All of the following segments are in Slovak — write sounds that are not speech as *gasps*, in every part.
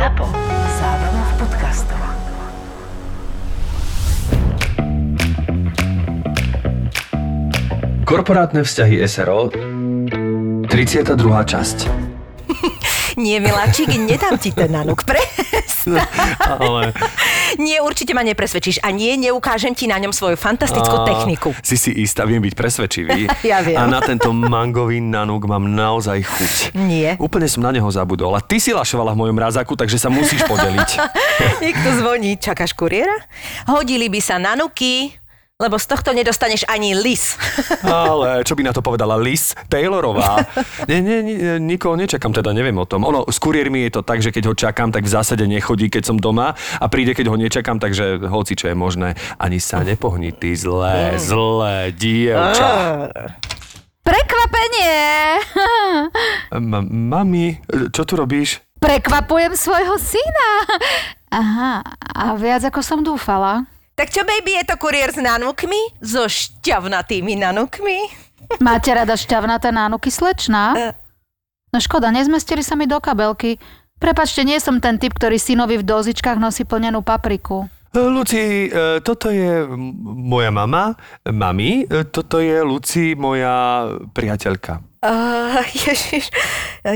ZAPO. Zábrná v podcastov. Korporátne vzťahy SRO 32. časť. Nie, miláčik, nedám ti ten nanuk. Pre... *laughs* Ale Nie, určite ma nepresvedčíš. A nie, neukážem ti na ňom svoju fantastickú Á, techniku. Si si istá, viem byť presvedčivý. *laughs* Ja viem. A na tento mangový nanúk mám naozaj chuť. Nie. Úplne som na neho zabudol. A ty si lašovala v mojom rázaku, takže sa musíš podeliť. *laughs* Niekto zvoní. Čakáš kuriéra? Hodili by sa nanuky, lebo z tohto nedostaneš ani lis. *laughs* Ale čo by na to povedala Liz Taylorová? Nie, nie, nie, nikoho nečakám, teda neviem o tom. Ono, s kuriérmi je to tak, že keď ho čakám, tak v zásade nechodí, keď som doma a príde, keď ho nečakám, takže hoci čo je možné, ani sa nepohni, ty zlé, zlé dievča. Prekvapenie! M- mami, čo tu robíš? Prekvapujem svojho syna. Aha, a viac ako som dúfala. Tak čo, baby, je to kuriér s nanukmi? So šťavnatými nanukmi? *laughs* Máte rada šťavnaté nánuky slečná? E. No škoda, nezmestili sa mi do kabelky. Prepačte, nie som ten typ, ktorý synovi v dozičkách nosí plnenú papriku. Luci, e, toto je moja mama, mami, e, toto je Luci, moja priateľka. Uh, *laughs* ježiš,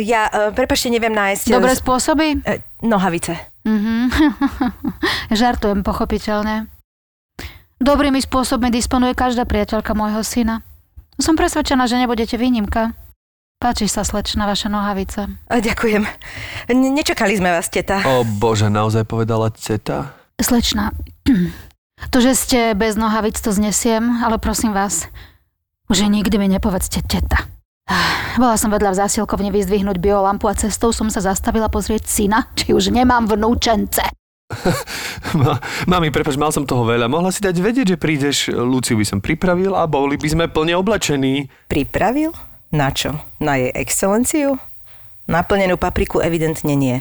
ja, uh, prepačte, neviem nájsť... Dobré uh, spôsoby? uh, nohavice. Mhm. *laughs* Žartujem, pochopiteľne. Dobrými spôsobmi disponuje každá priateľka môjho syna. Som presvedčená, že nebudete výnimka. Páči sa, slečna, vaša nohavica. Ďakujem. N- nečakali sme vás, teta. O bože, naozaj povedala ceta? Slečna, *clears throat* to, že ste bez nohavic, to znesiem, ale prosím vás, už nikdy mi nepovedzte teta. *sighs* Bola som vedľa v zásielkovni vyzdvihnúť biolampu a cestou som sa zastavila pozrieť syna, či už nemám vnúčence. *laughs* Ma, mami, prepač, mal som toho veľa. Mohla si dať vedieť, že prídeš, Luciu by som pripravil a boli by sme plne oblečení. Pripravil? Na čo? Na jej excelenciu? Naplnenú papriku evidentne nie.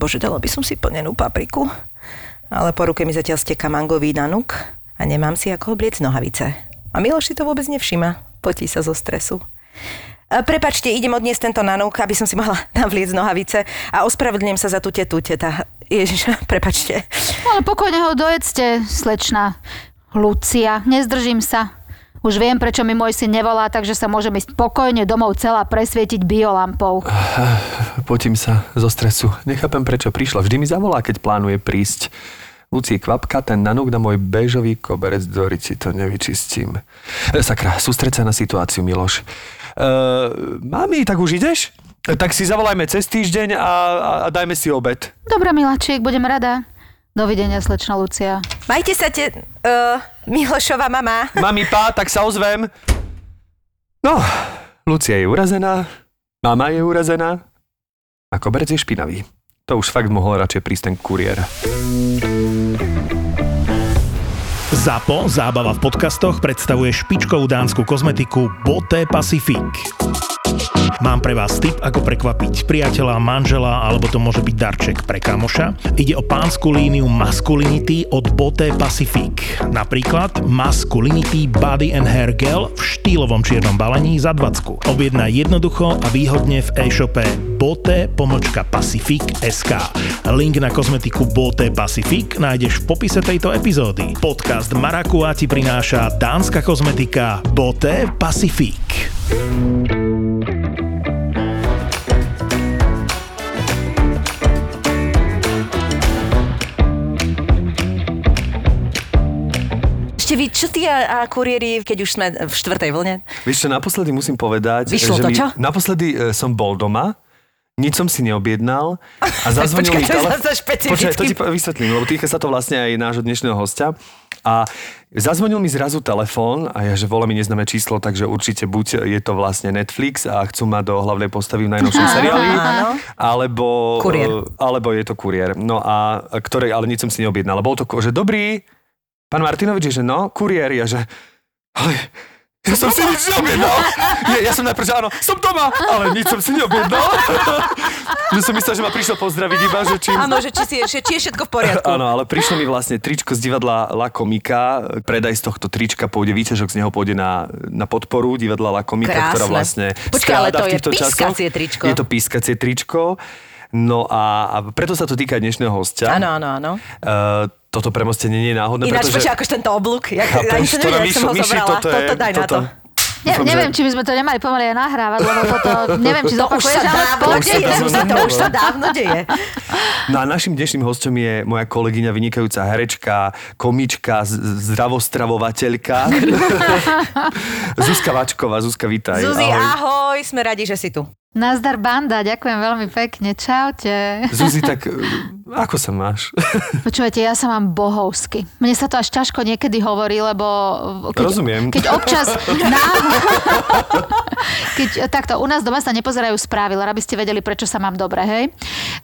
Bože, dala by som si plnenú papriku. Ale po ruke mi zatiaľ steká mangový nanuk a nemám si ako obliec nohavice. A Miloš si to vôbec nevšíma. Potí sa zo stresu. E, Prepačte, idem odniesť tento nanuk, aby som si mohla *laughs* navliec nohavice a ospravedlňujem sa za tú tetu, teta. Ježiš, *laughs* prepačte. Ale pokojne ho dojedzte, slečna. Lucia, nezdržím sa. Už viem, prečo mi môj syn nevolá, takže sa môžem ísť pokojne domov celá presvietiť biolampou. *sighs* Potím sa zo stresu. Nechápem, prečo prišla. Vždy mi zavolá, keď plánuje prísť. Luci, kvapka, ten nanúk na môj béžový koberec do rici, to nevyčistím. E, sakra, sústreď sa na situáciu, Miloš. E, mami, tak už ideš? Tak si zavolajme cez týždeň a, a, a dajme si obed. Dobre, miláčik, budem rada. Dovidenia, slečna Lucia. Majte sa, te, uh, Milošova mama. Mami, pá, tak sa ozvem. No, Lucia je urazená, mama je urazená a koberec je špinavý. To už fakt mohol radšej prísť ten kuriér. ZAPO, zábava v podcastoch, predstavuje špičkovú dánsku kozmetiku Boté Pacific. Mám pre vás tip, ako prekvapiť priateľa, manžela, alebo to môže byť darček pre kamoša. Ide o pánsku líniu Masculinity od Boté Pacific. Napríklad Masculinity Body and Hair Gel v štýlovom čiernom balení za 20. Objednaj jednoducho a výhodne v e-shope bote pomočka Pacific SK. Link na kozmetiku Bote Pacific nájdeš v popise tejto epizódy. Podcast Marakua ti prináša dánska kozmetika Bote Pacific. Ešte vy, a, a kuriéri, keď už sme v štvrtej vlne? Vieš čo, naposledy musím povedať, Vyšlo že to, mi, čo? naposledy e, som bol doma, nič som si neobjednal a *laughs* zazvonil mi telefón. Počkaj, to ti vysvetlím, lebo týka sa to vlastne aj nášho dnešného hostia. A zazvonil mi zrazu telefón a ja, že volá mi neznáme číslo, takže určite buď je to vlastne Netflix a chcú ma do hlavnej postavy v najnovšom seriáli, alebo, alebo je to kuriér. No a ktoré, ale nič som si neobjednal. Bol to, že dobrý, pán Martinovič, je, že no, kuriér, ja, že ale ja som si nič neobjednal. Nie, ja som najprv, že áno, som doma, ale nič som si neobjednal. *laughs* že som myslel, že ma prišiel pozdraviť iba, že čím... Áno, že či, si, že či je všetko v poriadku. Áno, ale prišlo mi vlastne tričko z divadla La Komika. Predaj z tohto trička pôjde, výťažok z neho pôjde na, na podporu divadla La Komika, Krásne. ktorá vlastne Počkaj, ale to je pískacie tričko. Je to pískacie tričko. No a, a preto sa to týka dnešného hostia. Áno, áno, áno. Uh, toto premostenie nie je náhodné, Ináč, pretože... akože tento oblúk. Jak, Chápeš, ani na jak som ho zobrala. toto je- Toto daj na toto- to. Ne, neviem, či by sme to nemali pomaly aj nahrávať, lebo toto, *laughs* neviem, či To už sa dávno deje, to už sa dávno deje. No a našim dnešným hostom je moja kolegyňa, vynikajúca herečka, komička, zdravostravovateľka. *laughs* Zuzka Vačková. Zuzka, vítaj. Zuzi, Ahoj. ahoj, sme radi, že si tu. Nazdar banda, ďakujem veľmi pekne, čaute. Zuzi, tak e, ako sa máš? *laughs* Počúvajte, ja sa mám bohovsky. Mne sa to až ťažko niekedy hovorí, lebo... Keď, Rozumiem. Keď občas... *laughs* náho- *laughs* keď, takto, u nás doma sa nepozerajú správy, aby ste vedeli, prečo sa mám dobre, hej?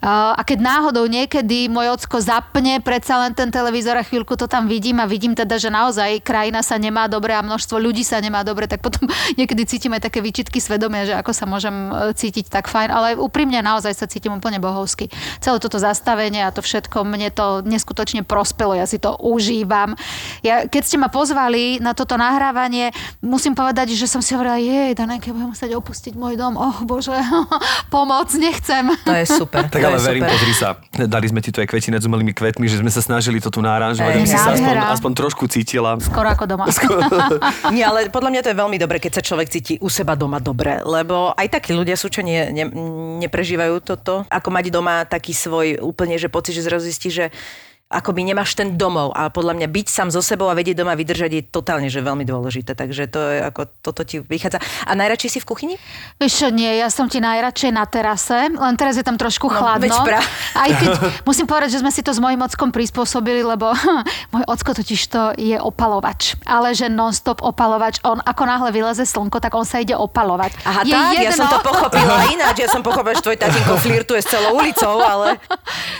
A keď náhodou niekedy môj ocko zapne predsa len ten televízor a chvíľku to tam vidím a vidím teda, že naozaj krajina sa nemá dobre a množstvo ľudí sa nemá dobre, tak potom *laughs* niekedy cítime také výčitky svedomia, že ako sa môžem e, cítiť tak fajn, ale úprimne naozaj sa cítim úplne bohovsky. Celé toto zastavenie a to všetko, mne to neskutočne prospelo, ja si to užívam. Ja, keď ste ma pozvali na toto nahrávanie, musím povedať, že som si hovorila, jej, Danajke, budem musieť opustiť môj dom, oh bože, *laughs* pomoc, nechcem. To je super. Tak ale je verím, super. pozri sa, dali sme ti tu aj kvetine s umelými kvetmi, že sme sa snažili to tu naranžovať, Ej, aby si sa aspoň, aspoň trošku cítila. Skoro ako doma. *laughs* Nie, ale podľa mňa to je veľmi dobre, keď sa človek cíti u seba doma dobre, lebo aj takí ľudia sú, čo nie, ne, neprežívajú toto. Ako mať doma taký svoj úplne, že pocit, že zrazu zistí, že akoby nemáš ten domov a podľa mňa byť sám so sebou a vedieť doma vydržať je totálne, že veľmi dôležité. Takže to je ako, toto ti vychádza. A najradšej si v kuchyni? Vieš čo, nie, ja som ti najradšej na terase, len teraz je tam trošku No, chladno. pra- Aj keď *laughs* musím povedať, že sme si to s mojím ockom prispôsobili, lebo *laughs* môj ocko totiž to je opalovač. Ale že non-stop opalovač, on ako náhle vyleze slnko, tak on sa ide opalovať. Aha, je tak, ja jedno, som to pochopila *laughs* ináč. Ja som pochopila, že tvoj tatínko flirtuje s celou ulicou, ale...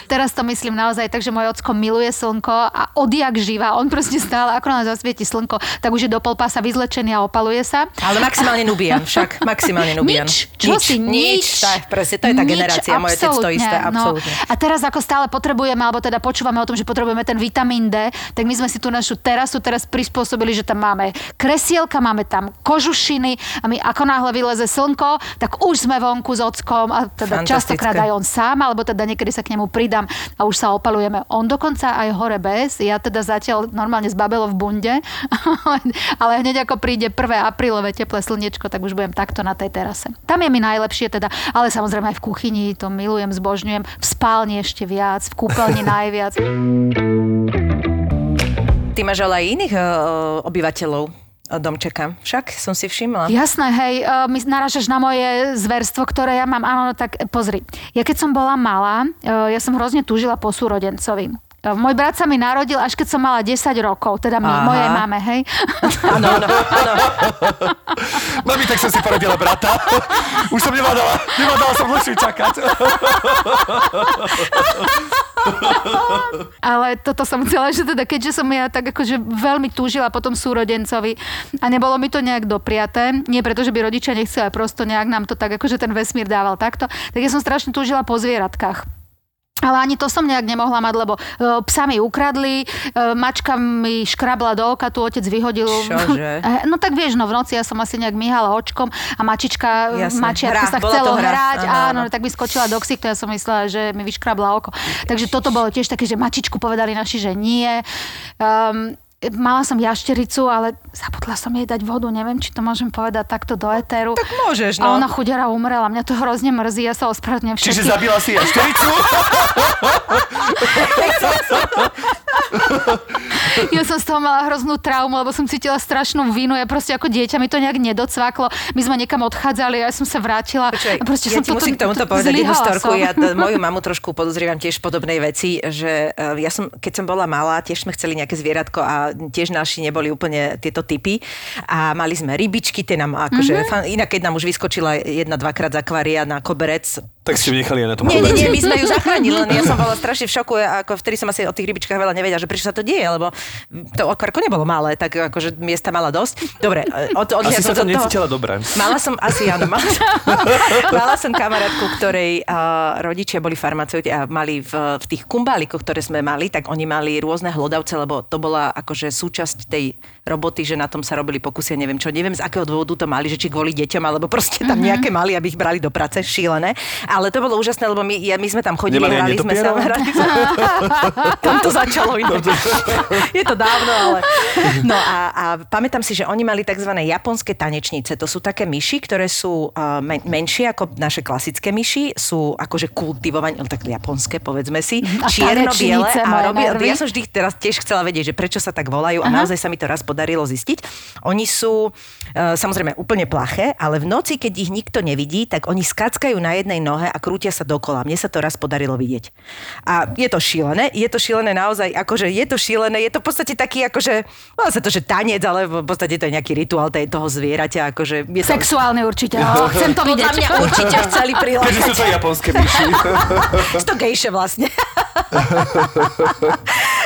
Teraz to myslím naozaj tak, že môj ocko miluje slnko a odjak živa, on proste stále, ako nám zasvieti slnko, tak už je do polpása vyzlečený a opaluje sa. Ale maximálne Nubian, však *laughs* maximálne Nubian. Nič, čo nič, si, nič. Tak, presne, to je tá Nič, generácia, moje otec to isté, absolútne. No. A teraz ako stále potrebujeme, alebo teda počúvame o tom, že potrebujeme ten vitamín D, tak my sme si tú našu terasu teraz prispôsobili, že tam máme kresielka, máme tam kožušiny a my ako náhle vyleze slnko, tak už sme vonku s ockom a teda častokrát aj on sám, alebo teda niekedy sa k nemu pridám a už sa opalujeme. On dokonca aj hore bez, ja teda zatiaľ normálne z babelo v bunde, *laughs* ale hneď ako príde 1. aprílové teplé slniečko, tak už budem takto na tej terase. Tam je mi najlepšie teda, ale samozrejme aj v kuchyni to milujem, zbožňujem, v spálni ešte viac, v kúpeľni najviac. Ty máš ale aj iných uh, obyvateľov uh, domčeka. Však som si všimla. Jasné, hej, uh, my narážaš na moje zverstvo, ktoré ja mám. Áno, no tak eh, pozri. Ja keď som bola malá, uh, ja som hrozne túžila po súrodencovi. Uh, Môj brat sa mi narodil, až keď som mala 10 rokov, teda Aha. mojej mame, hej. *laughs* Áno, áno, áno. Mami, tak som si porodila brata. Už som nevádala, nevádala som dlhšie čakať. *laughs* Ale toto som chcela, že teda keďže som ja tak akože veľmi túžila po tom súrodencovi a nebolo mi to nejak dopriaté, nie preto, že by rodičia nechceli, ale prosto nejak nám to tak akože ten vesmír dával takto, tak ja som strašne túžila po zvieratkách. Ale ani to som nejak nemohla mať, lebo uh, psa mi ukradli, uh, mačka mi škrabla do oka, tu otec vyhodil. Čože? *laughs* Eh, no tak vieš, no v noci ja som asi nejak myhala očkom a mačička, Jasné. mačiatko sa chcelo hra. hrať, Áno, áno, áno. tak mi skočila do ksichtu, ja som myslela, že mi vyškrabla oko. Takže toto bolo tiež také, že mačičku povedali naši, že nie. Um, Mala som jaštericu, ale zabudla som jej dať vodu, neviem, či to môžem povedať takto do etéru. Tak môžeš, A no. ona chudera umrela, mňa to hrozne mrzí, ja sa ospravedlňujem Čiže všetkým. zabila si jaštericu? *laughs* Ja som z toho mala hroznú traumu, lebo som cítila strašnú vinu. Ja proste ako dieťa mi to nejak nedocvaklo. My sme niekam odchádzali a ja som sa vrátila. Počkaj, a proste ja som ti musím k tomuto to- povedať jednu storku. Ja t- moju mamu trošku podozrievam tiež podobnej veci, že eh, ja som, keď som bola malá, tiež sme chceli nejaké zvieratko a tiež naši neboli úplne tieto typy. A mali sme rybičky, tie nám akože, Mhm. mm-hmm. inak keď nám už vyskočila jedna, dvakrát z akvária na koberec, Tak ste ju nechali aj na tom nie, nie, nie, my sme ju zachránili, *laughs* len ja som bola strašne v šoku, ako vtedy som asi o tých rybičkách veľa nevedela, že prečo sa to deje, lebo to akvárko nebolo malé, tak akože miesta mala dosť. Dobre, od, od, Asi sa tam necítila dobre. Mala som, asi áno, mala, *laughs* mala som kamarátku, ktorej uh, rodičia boli farmaceuti a mali v, v tých kumbálikoch, ktoré sme mali, tak oni mali rôzne hlodavce, lebo to bola akože súčasť tej roboty, že na tom sa robili pokusy, neviem čo, neviem z akého dôvodu to mali, že či kvôli deťom, alebo proste tam nejaké mali, aby ich brali do práce, šílené. Ale ale to bolo úžasné, lebo my, ja, my sme tam chodili, Nemali hrali sme sa. Hrali *laughs* sme, tam to začalo inak. Je to dávno, ale... No a, a pamätám si, že oni mali tzv. japonské tanečnice. To sú také myši, ktoré sú uh, men- menšie ako naše klasické myši. Sú akože kultivované, no tak japonské, povedzme si. A Čierno-biele. A robia, ja som vždy teraz tiež chcela vedieť, že prečo sa tak volajú a naozaj sa mi to raz podarilo zistiť. Oni sú uh, samozrejme úplne plaché, ale v noci, keď ich nikto nevidí, tak oni skackajú na jednej nohe a krútia sa dokola. Mne sa to raz podarilo vidieť. A je to šílené, je to šílené naozaj, akože je to šílené, je to v podstate taký akože, volá sa to, že tanec, ale v podstate to je nejaký rituál tej- toho zvieraťa, akože je to... Sexuálne určite. Oh, *laughs* chcem to Podľa vidieť. mňa určite chceli Keďže sú prilákať. to japonské myši. *laughs* Sú to gejše vlastne. *laughs*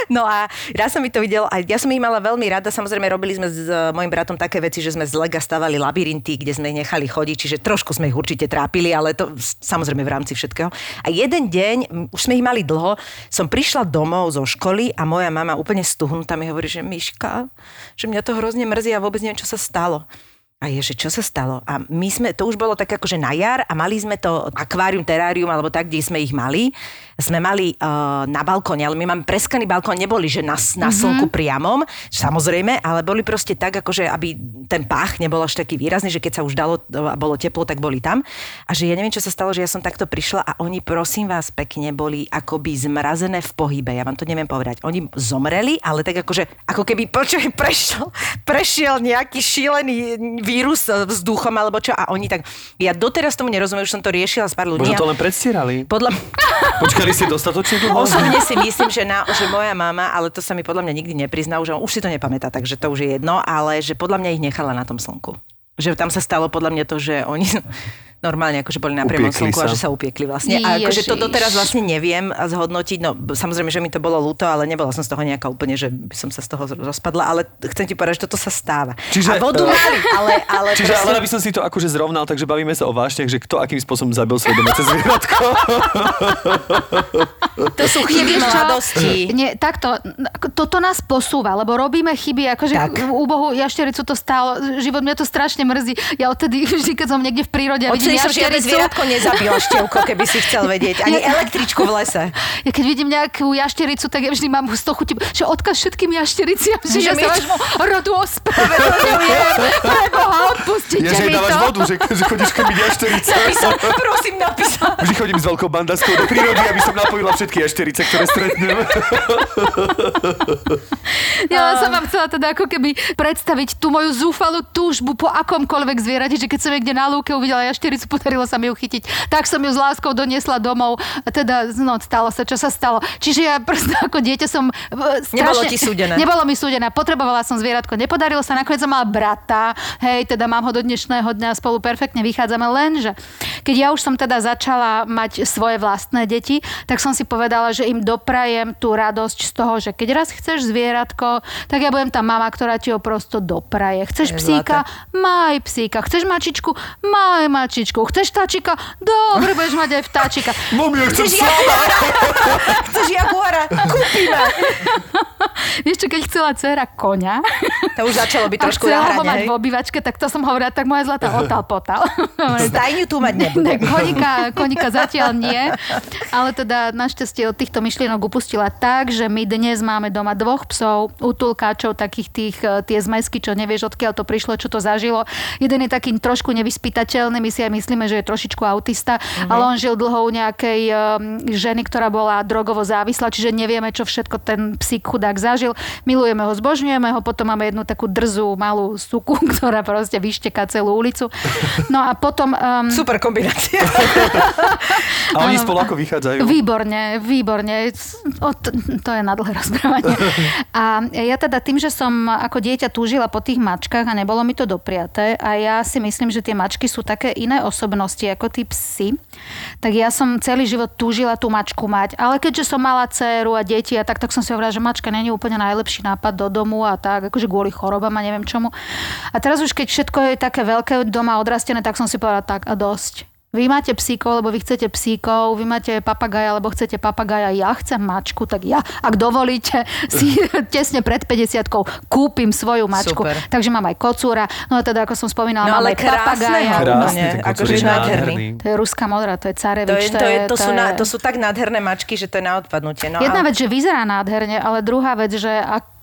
No a raz som mi to videl, a ja som ich mala veľmi rada, samozrejme robili sme s e, mojim bratom také veci, že sme z lega stavali labyrinty, kde sme ich nechali chodiť, čiže trošku sme ich určite trápili, ale to s- samozrejme v rámci všetkého. A jeden deň, už sme ich mali dlho, som prišla domov zo školy a moja mama úplne stuhnutá mi hovorí, že Miška, že mňa to hrozne mrzí a vôbec neviem, čo sa stalo. A je, že čo sa stalo? A my sme, to už bolo tak akože na jar a mali sme to akvárium, terárium, alebo tak, kde sme ich mali. Sme mali uh, na balkóne, ale my máme preskaný balkón, neboli, že na, na slnku priamom, samozrejme, ale boli proste tak, akože aby ten pách nebol až taký výrazný, že keď sa už dalo a bolo teplo, tak boli tam. A že ja neviem, čo sa stalo, že ja som takto prišla a oni, prosím vás, pekne boli akoby zmrazené v pohybe. Ja vám to neviem povedať. Oni zomreli, ale tak akože, ako keby *laughs* počuj, prešiel, prešiel nejaký šílený vírus vzduchom alebo čo a oni tak, ja doteraz tomu nerozumiem, už som to riešila s pár ľuďmi. Možno to len predstierali. Podľa, *laughs* *laughs* Počkali ste dostatočne dlho? osobne si myslím, že, na, že moja mama, ale to sa mi podľa mňa nikdy neprizná, že už si to nepamätá, takže to už je jedno, ale že podľa mňa ich nechala na tom slnku. Že tam sa stalo podľa mňa to, že oni normálne akože boli na priamom slnku a že sa upiekli vlastne. A akože to Ježiš. doteraz vlastne neviem zhodnotiť. No samozrejme, že mi to bolo ľúto, ale nebola som z toho nejaká úplne, že by som sa z toho rozpadla, ale chcem ti povedať, že toto sa stáva. Čiže, a vodu eh, mali, ale, ale Čiže proste- ale aby som si to akože zrovnal, takže bavíme sa o vášniach, že kto akým spôsobom zabil svoje domáce zvieratko. to sú chyby mladosti. Nie, takto, toto nás posúva, lebo robíme chyby, akože Tak. u Bohu jaštericu to stálo, život mňa to strašne mrzí. Ja odtedy, vždy, keď som niekde v prírode a vidím Odtedy som žiadne zvieratko nezabila števko, keby si chcel vedieť. Ani *laughs* električku v lese. ja keď vidím nejakú jaštericu, tak ja vždy mám z toho chuť, že odkaz všetkým jaštericiam, že, Že ja my- sa vášmu rodu ospravedlňujem. *laughs* Preboha, odpustite Ja, že mi dávaš to. vodu, že, že chodíš krmiť jašterice. Napísal, prosím, napísal. Vždy chodím s veľkou bandaskou do prírody, aby som napojila všetky jašterice, ktoré stretnem. Ja som vám chcela teda ako keby predstaviť tú moju zúfalú túžbu po akomkoľvek zvierati, že keď som niekde na lúke uvidela jaštericu, podarilo sa mi ju chytiť. Tak som ju s láskou doniesla domov. Teda, no, stalo sa, čo sa stalo. Čiže ja proste ako dieťa som... e, Strašne, Nebolo ti súdené. Nebolo mi súdené. Potrebovala som zvieratko. Nepodarilo sa. Nakoniec som mala brata. Hej, teda mám ho do dnešného dňa spolu perfektne vychádzame. Lenže keď ja už som teda začala mať svoje vlastné deti, tak som si povedala, že im doprajem tú radosť z toho, že keď raz chceš zvieratko, tak ja budem tá mama, ktorá ti ho prosto dopraje. Chceš je psíka? Maj psíka. Chceš mačičku? Maj mačičku. Chceš vtáčika? Dobre, budeš mať aj vtáčika. *laughs* Mami, ja chcem Chceš slova. *laughs* Chceš jaguára? Kúpime. *laughs* Vieš čo, keď chcela dcera koňa, To už začalo byť trošku chcela ho mať hej? v obývačke, tak to som hovorila, tak moja zlatá otal potal. Stajňu tu mať Ne, nebudem. konika, konika zatiaľ nie, ale teda našťastie od týchto myšlienok upustila tak, že my dnes máme doma dvoch psov, utulkáčov, takých tých, e, tie zmesky, čo nevieš, odkiaľ to prišlo, čo to zažilo. Jeden je taký trošku nevyspytateľný, my si aj myslíme, že je trošičku autista, Mhm. ale on žil dlho u nejakej um, ženy, ktorá bola drogovo závislá, čiže nevieme, čo všetko ten psík chudák zažil. Milujeme ho, zbožňujeme ho, potom máme jednu takú drzú malú suku, *laughs* ktorá proste vyšteká celú ulicu. No a potom... Um, Super kombinácia. A oni spolu ako vychádzajú? Výborne, výborne. O, to, to je na dlhé rozprávanie. A ja teda tým, že som ako dieťa túžila po tých mačkách a nebolo mi to dopriaté a ja si myslím, že tie mačky sú také iné osobnosti ako tí psy, tak ja som celý život túžila tú mačku mať. Ale keďže som mala dceru a deti a tak, tak som si hovorila, že mačka není úplne najlepší nápad do domu a tak, akože kvôli chorobám a neviem čomu. A teraz už keď všetko je také veľké doma odrastené, tak som si povedala tak a dosť vy máte psíkov, lebo vy chcete psíkov, vy máte papagaja, lebo chcete papagaja, ja chcem mačku, tak ja, ak dovolíte, si *laughs* tesne pred 50 kúpim svoju mačku. Super. Takže mám aj kocúra, no a teda ako som spomínala, No mám ale aj papagaja. ten kocúr akože nádherný. To je ruská modrá, to je carevič. To, je, to, je, to, sú je- na, to sú tak nádherné mačky, že to je na odpadnutie. No, Jedna a... vec, že vyzerá nádherne, ale druhá vec, že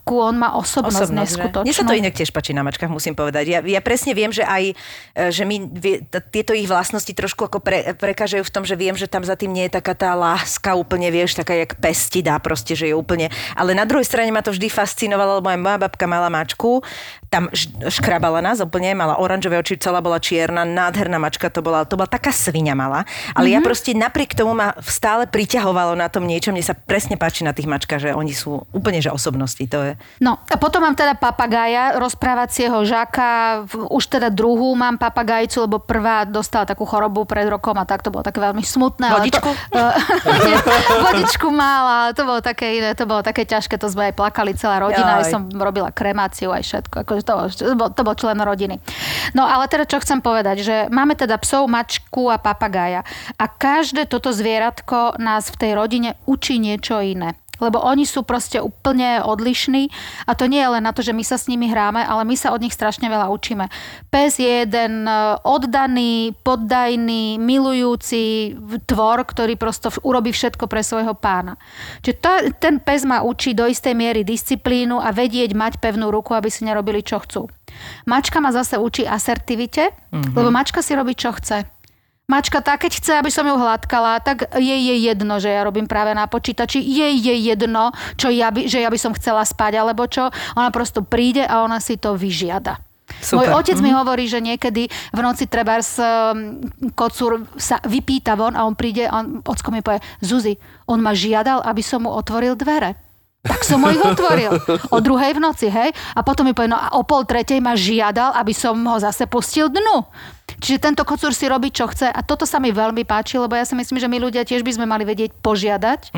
akú on má osobnosť, Osobnosť, neskutočnú. Mne sa to inak tiež páči na mačkách, musím povedať. Ja, ja presne viem, že aj e, že mi vie, t- tieto ich vlastnosti trošku ako pre, prekážajú v tom, že viem, že tam za tým nie je taká tá láska úplne, vieš, taká jak pesti dá proste, že je úplne... Ale na druhej strane ma to vždy fascinovalo, lebo aj moja babka mala mačku, tam škrabala nás úplne, mala oranžové oči, celá bola čierna, nádherná mačka to bola, to bola taká svinia mala. Ale ja proste napriek tomu ma stále priťahovalo na tom niečo, mne sa presne páči na tých mačkách, že oni sú úplne, že osobnosti, to je... No a potom mám teda papagája, rozprávacieho žaka, už teda druhú mám papagajcu, lebo prvá dostala takú chorobu pred rokom a tak to bolo také veľmi smutné. Vodičku? To, *laughs* vodičku mala, to bolo také iné, to bolo také ťažké, to sme aj plakali celá rodina, aj som robila kremáciu, aj všetko, akože to, bol- to, bol, to bol člen rodiny. No ale teda čo chcem povedať, že máme teda psov, mačku a papagája a každé toto zvieratko nás v tej rodine učí niečo iné lebo oni sú proste úplne odlišní a to nie je len na to, že my sa s nimi hráme, ale my sa od nich strašne veľa učíme. Pes je jeden e, oddaný, poddajný, milujúci tvor, ktorý prosto urobí všetko pre svojho pána. Čiže to, ten pes ma učí do istej miery disciplínu a vedieť mať pevnú ruku, aby si nerobili, čo chcú. Mačka ma zase učí asertivite, mm-hmm. lebo mačka si robí, čo chce. Mačka tá, keď chce, aby som ju hladkala, tak jej je jedno, že ja robím práve na počítači. Jej je jedno, čo ja by, že ja by som chcela spať, alebo čo. Ona prosto príde a ona si to vyžiada. Super. Môj otec mi hovorí, že niekedy v noci treba s kocúr sa vypýta von a on príde a on, ocko mi povie, Zuzi, on ma žiadal, aby som mu otvoril dvere. Tak som mu ich otvoril. O druhej v noci, hej? A potom mi povie, no a o pol tretej ma žiadal, aby som ho zase pustil dnu. Čiže tento kocúr si robí, čo chce. A toto sa mi veľmi páči, lebo ja si myslím, že my ľudia tiež by sme mali vedieť požiadať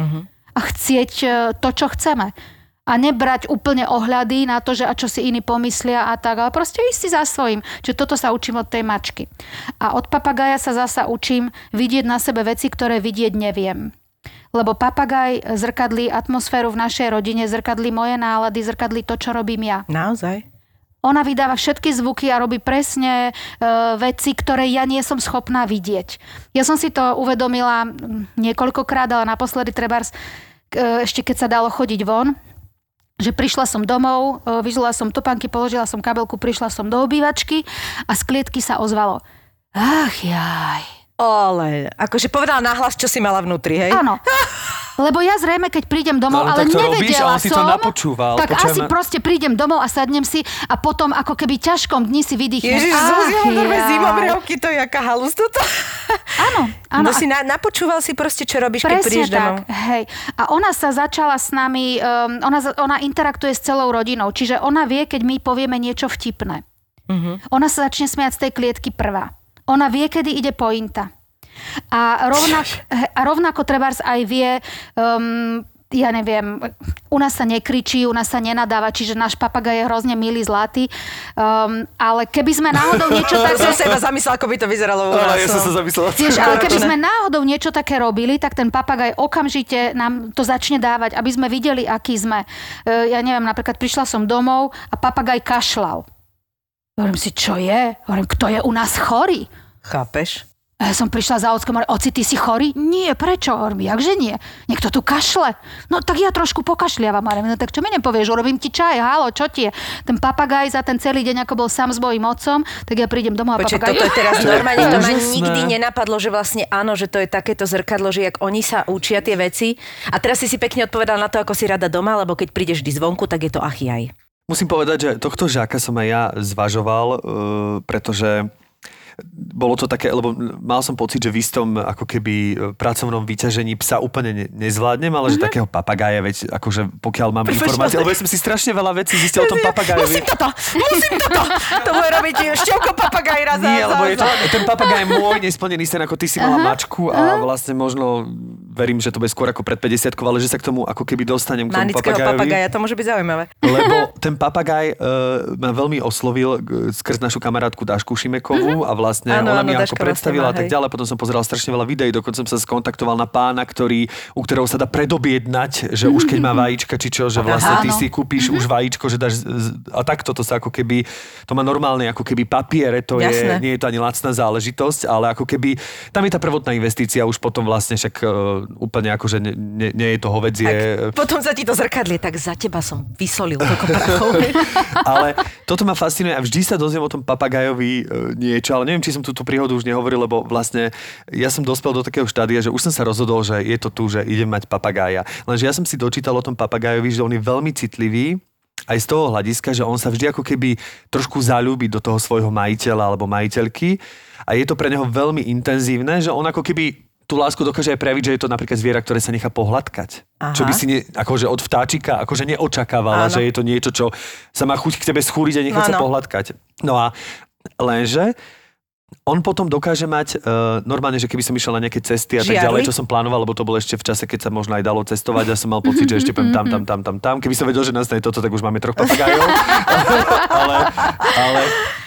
a chcieť e, to, čo chceme. A nebrať úplne ohľady na to, že a čo si iní pomyslia a tak, ale proste ísť si za svojím. Čiže toto sa učím od tej mačky. A od papagaja sa zasa učím vidieť na sebe veci, ktoré vidieť neviem. Lebo papagaj zrkadlí atmosféru v našej rodine, zrkadlí moje nálady, zrkadlí to, čo robím ja. Naozaj? Ona vydáva všetky zvuky a robí presne e, veci, ktoré ja nie som schopná vidieť. Ja som si to uvedomila niekoľkokrát, ale naposledy trebárs, e, ešte keď sa dalo chodiť von, že prišla som domov, e, vyzula som topánky, položila som kabelku, prišla som do obývačky a z klietky sa ozvalo Ach jaj. Ale, akože povedala nahlas, čo si mala vnútri, hej? Áno. *laughs* Lebo ja zrejme, keď prídem domov, No, ale ale, tak to robíš nevedela a on si to som, napočúval. tak Počujem, asi a- proste prídem domov a sadnem si a potom ako keby ťažkom dni si vydýchnem. Ježiš, Ach, Zuzi, on normálne jaj. zimomriavky, to je jaká halus toto. Áno, áno. No si na, napočúval si proste, čo robíš, keď Presne prídeš domov. tak, hej. A ona sa začala s nami, um, ona, ona interaktuje s celou rodinou, čiže ona vie, keď my povieme niečo vtipné. Mhm. Ona sa začne smiať z tej klietky prvá. Ona vie, kedy ide pointa. A, rovnak, a rovnako trebárs aj vie, um, ja neviem, u nás sa nekričí, u nás sa nenadáva, čiže náš papagaj je hrozne milý, zlatý. Um, ale keby sme náhodou niečo *laughs* také... som sa iba zamyslela, ako by to vyzeralo u Áno, nás. ja som sa no. zamyslel. Vieš, ale keby sme náhodou niečo také robili, tak ten papagaj okamžite nám to začne dávať, aby sme videli, aký sme. E, Ja neviem, napríklad prišla som domov a papagaj kašľal. Hovorím si, čo je? Hovorím, kto je u nás chorý? Chápeš? A ja som prišla za ockom, hovorím, oci, ty si chorý? Nie, prečo? Hovorím, jakže nie? Niekto tu kašle. No tak ja trošku pokašliavam. Hovorím, no tak čo mi nepovieš? Urobím ti čaj, halo, čo ti je? Ten papagaj za ten celý deň, ako bol sám s mojím otcom, tak ja prídem domov a Počkej, papagaj... toto je teraz *laughs* To je normálne, to ma nikdy nenapadlo, že vlastne áno, že to je takéto zrkadlo, že jak oni sa učia tie veci. A teraz si si pekne odpovedal na to, ako si rada doma, lebo keď prídeš vždy zvonku, tak je to achiaj. Musím povedať, že tohto žáka som aj ja zvažoval, uh, pretože bolo to také, lebo mal som pocit, že v istom ako keby e, pracovnom vyťažení psa úplne ne, nezvládnem, ale že takého papagája, veď akože pokiaľ mám informácie, lebo ja som si strašne veľa vecí zistil o tom papagájovi. Musím toto, musím toto. To bude robiť števko papagaj raz Nie, lebo je to, ten papagaj je môj nesplnený sen, ako ty si mala mačku a vlastne možno verím, že to bude skôr ako pred 50 ale že sa k tomu ako keby dostanem k tomu papagajovi. papagaja, to môže byť zaujímavé. Lebo ten papagaj uh, ma veľmi oslovil uh, skrz našu kamarátku Dášku Šimekovú a vlastne. Áno, ona áno, mi ako predstavila a tak ďalej. Potom som pozeral strašne veľa videí, dokonca som sa skontaktoval na pána, ktorý, u ktorého sa dá predobjednať, že už keď má *laughs* vajíčka, či čo, že vlastne ty si kúpiš Mhm. už vajíčko, že dáš a takto to sa ako keby, to má normálne ako keby papiere, to je, Jasné. nie je to ani lacná záležitosť, ale ako keby, tam je tá prvotná investícia už potom vlastne však uh, úplne ako, že nie, nie, nie je to hovedzie. Tak, potom sa ti to zrkadlie, tak za teba som vysolil toľko *laughs* prachov. ale toto ma fascinuje a vždy sa dozviem o tom papagajovi e, niečo, ale neviem, či som túto príhodu už nehovoril, lebo vlastne ja som dospel do takého štádia, že už som sa rozhodol, že je to tu, že idem mať papagája. Lenže ja som si dočítal o tom papagájovi, že on je veľmi citlivý aj z toho hľadiska, že on sa vždy ako keby trošku zalúbi do toho svojho majiteľa alebo majiteľky a je to pre neho veľmi intenzívne, že on ako keby tú lásku dokáže aj prejaviť, že je to napríklad zviera, ktoré sa nechá pohľadkať. Aha. Čo by si ne, akože od vtáčika akože neočakávala, Áno. že je to niečo, čo sa má chuť k tebe schúriť a nechať No, sa pohľadkať. No a lenže on potom dokáže mať, uh, normálne, že keby som išiel na nejaké cesty a tak Žiarli? ďalej, čo som plánoval, lebo to bolo ešte v čase, keď sa možno aj dalo cestovať a som mal pocit, že ešte poviem tam, tam, tam, tam, tam. Keby som vedel, že nastane toto, tak už máme troch papagájov. *laughs* ale, ale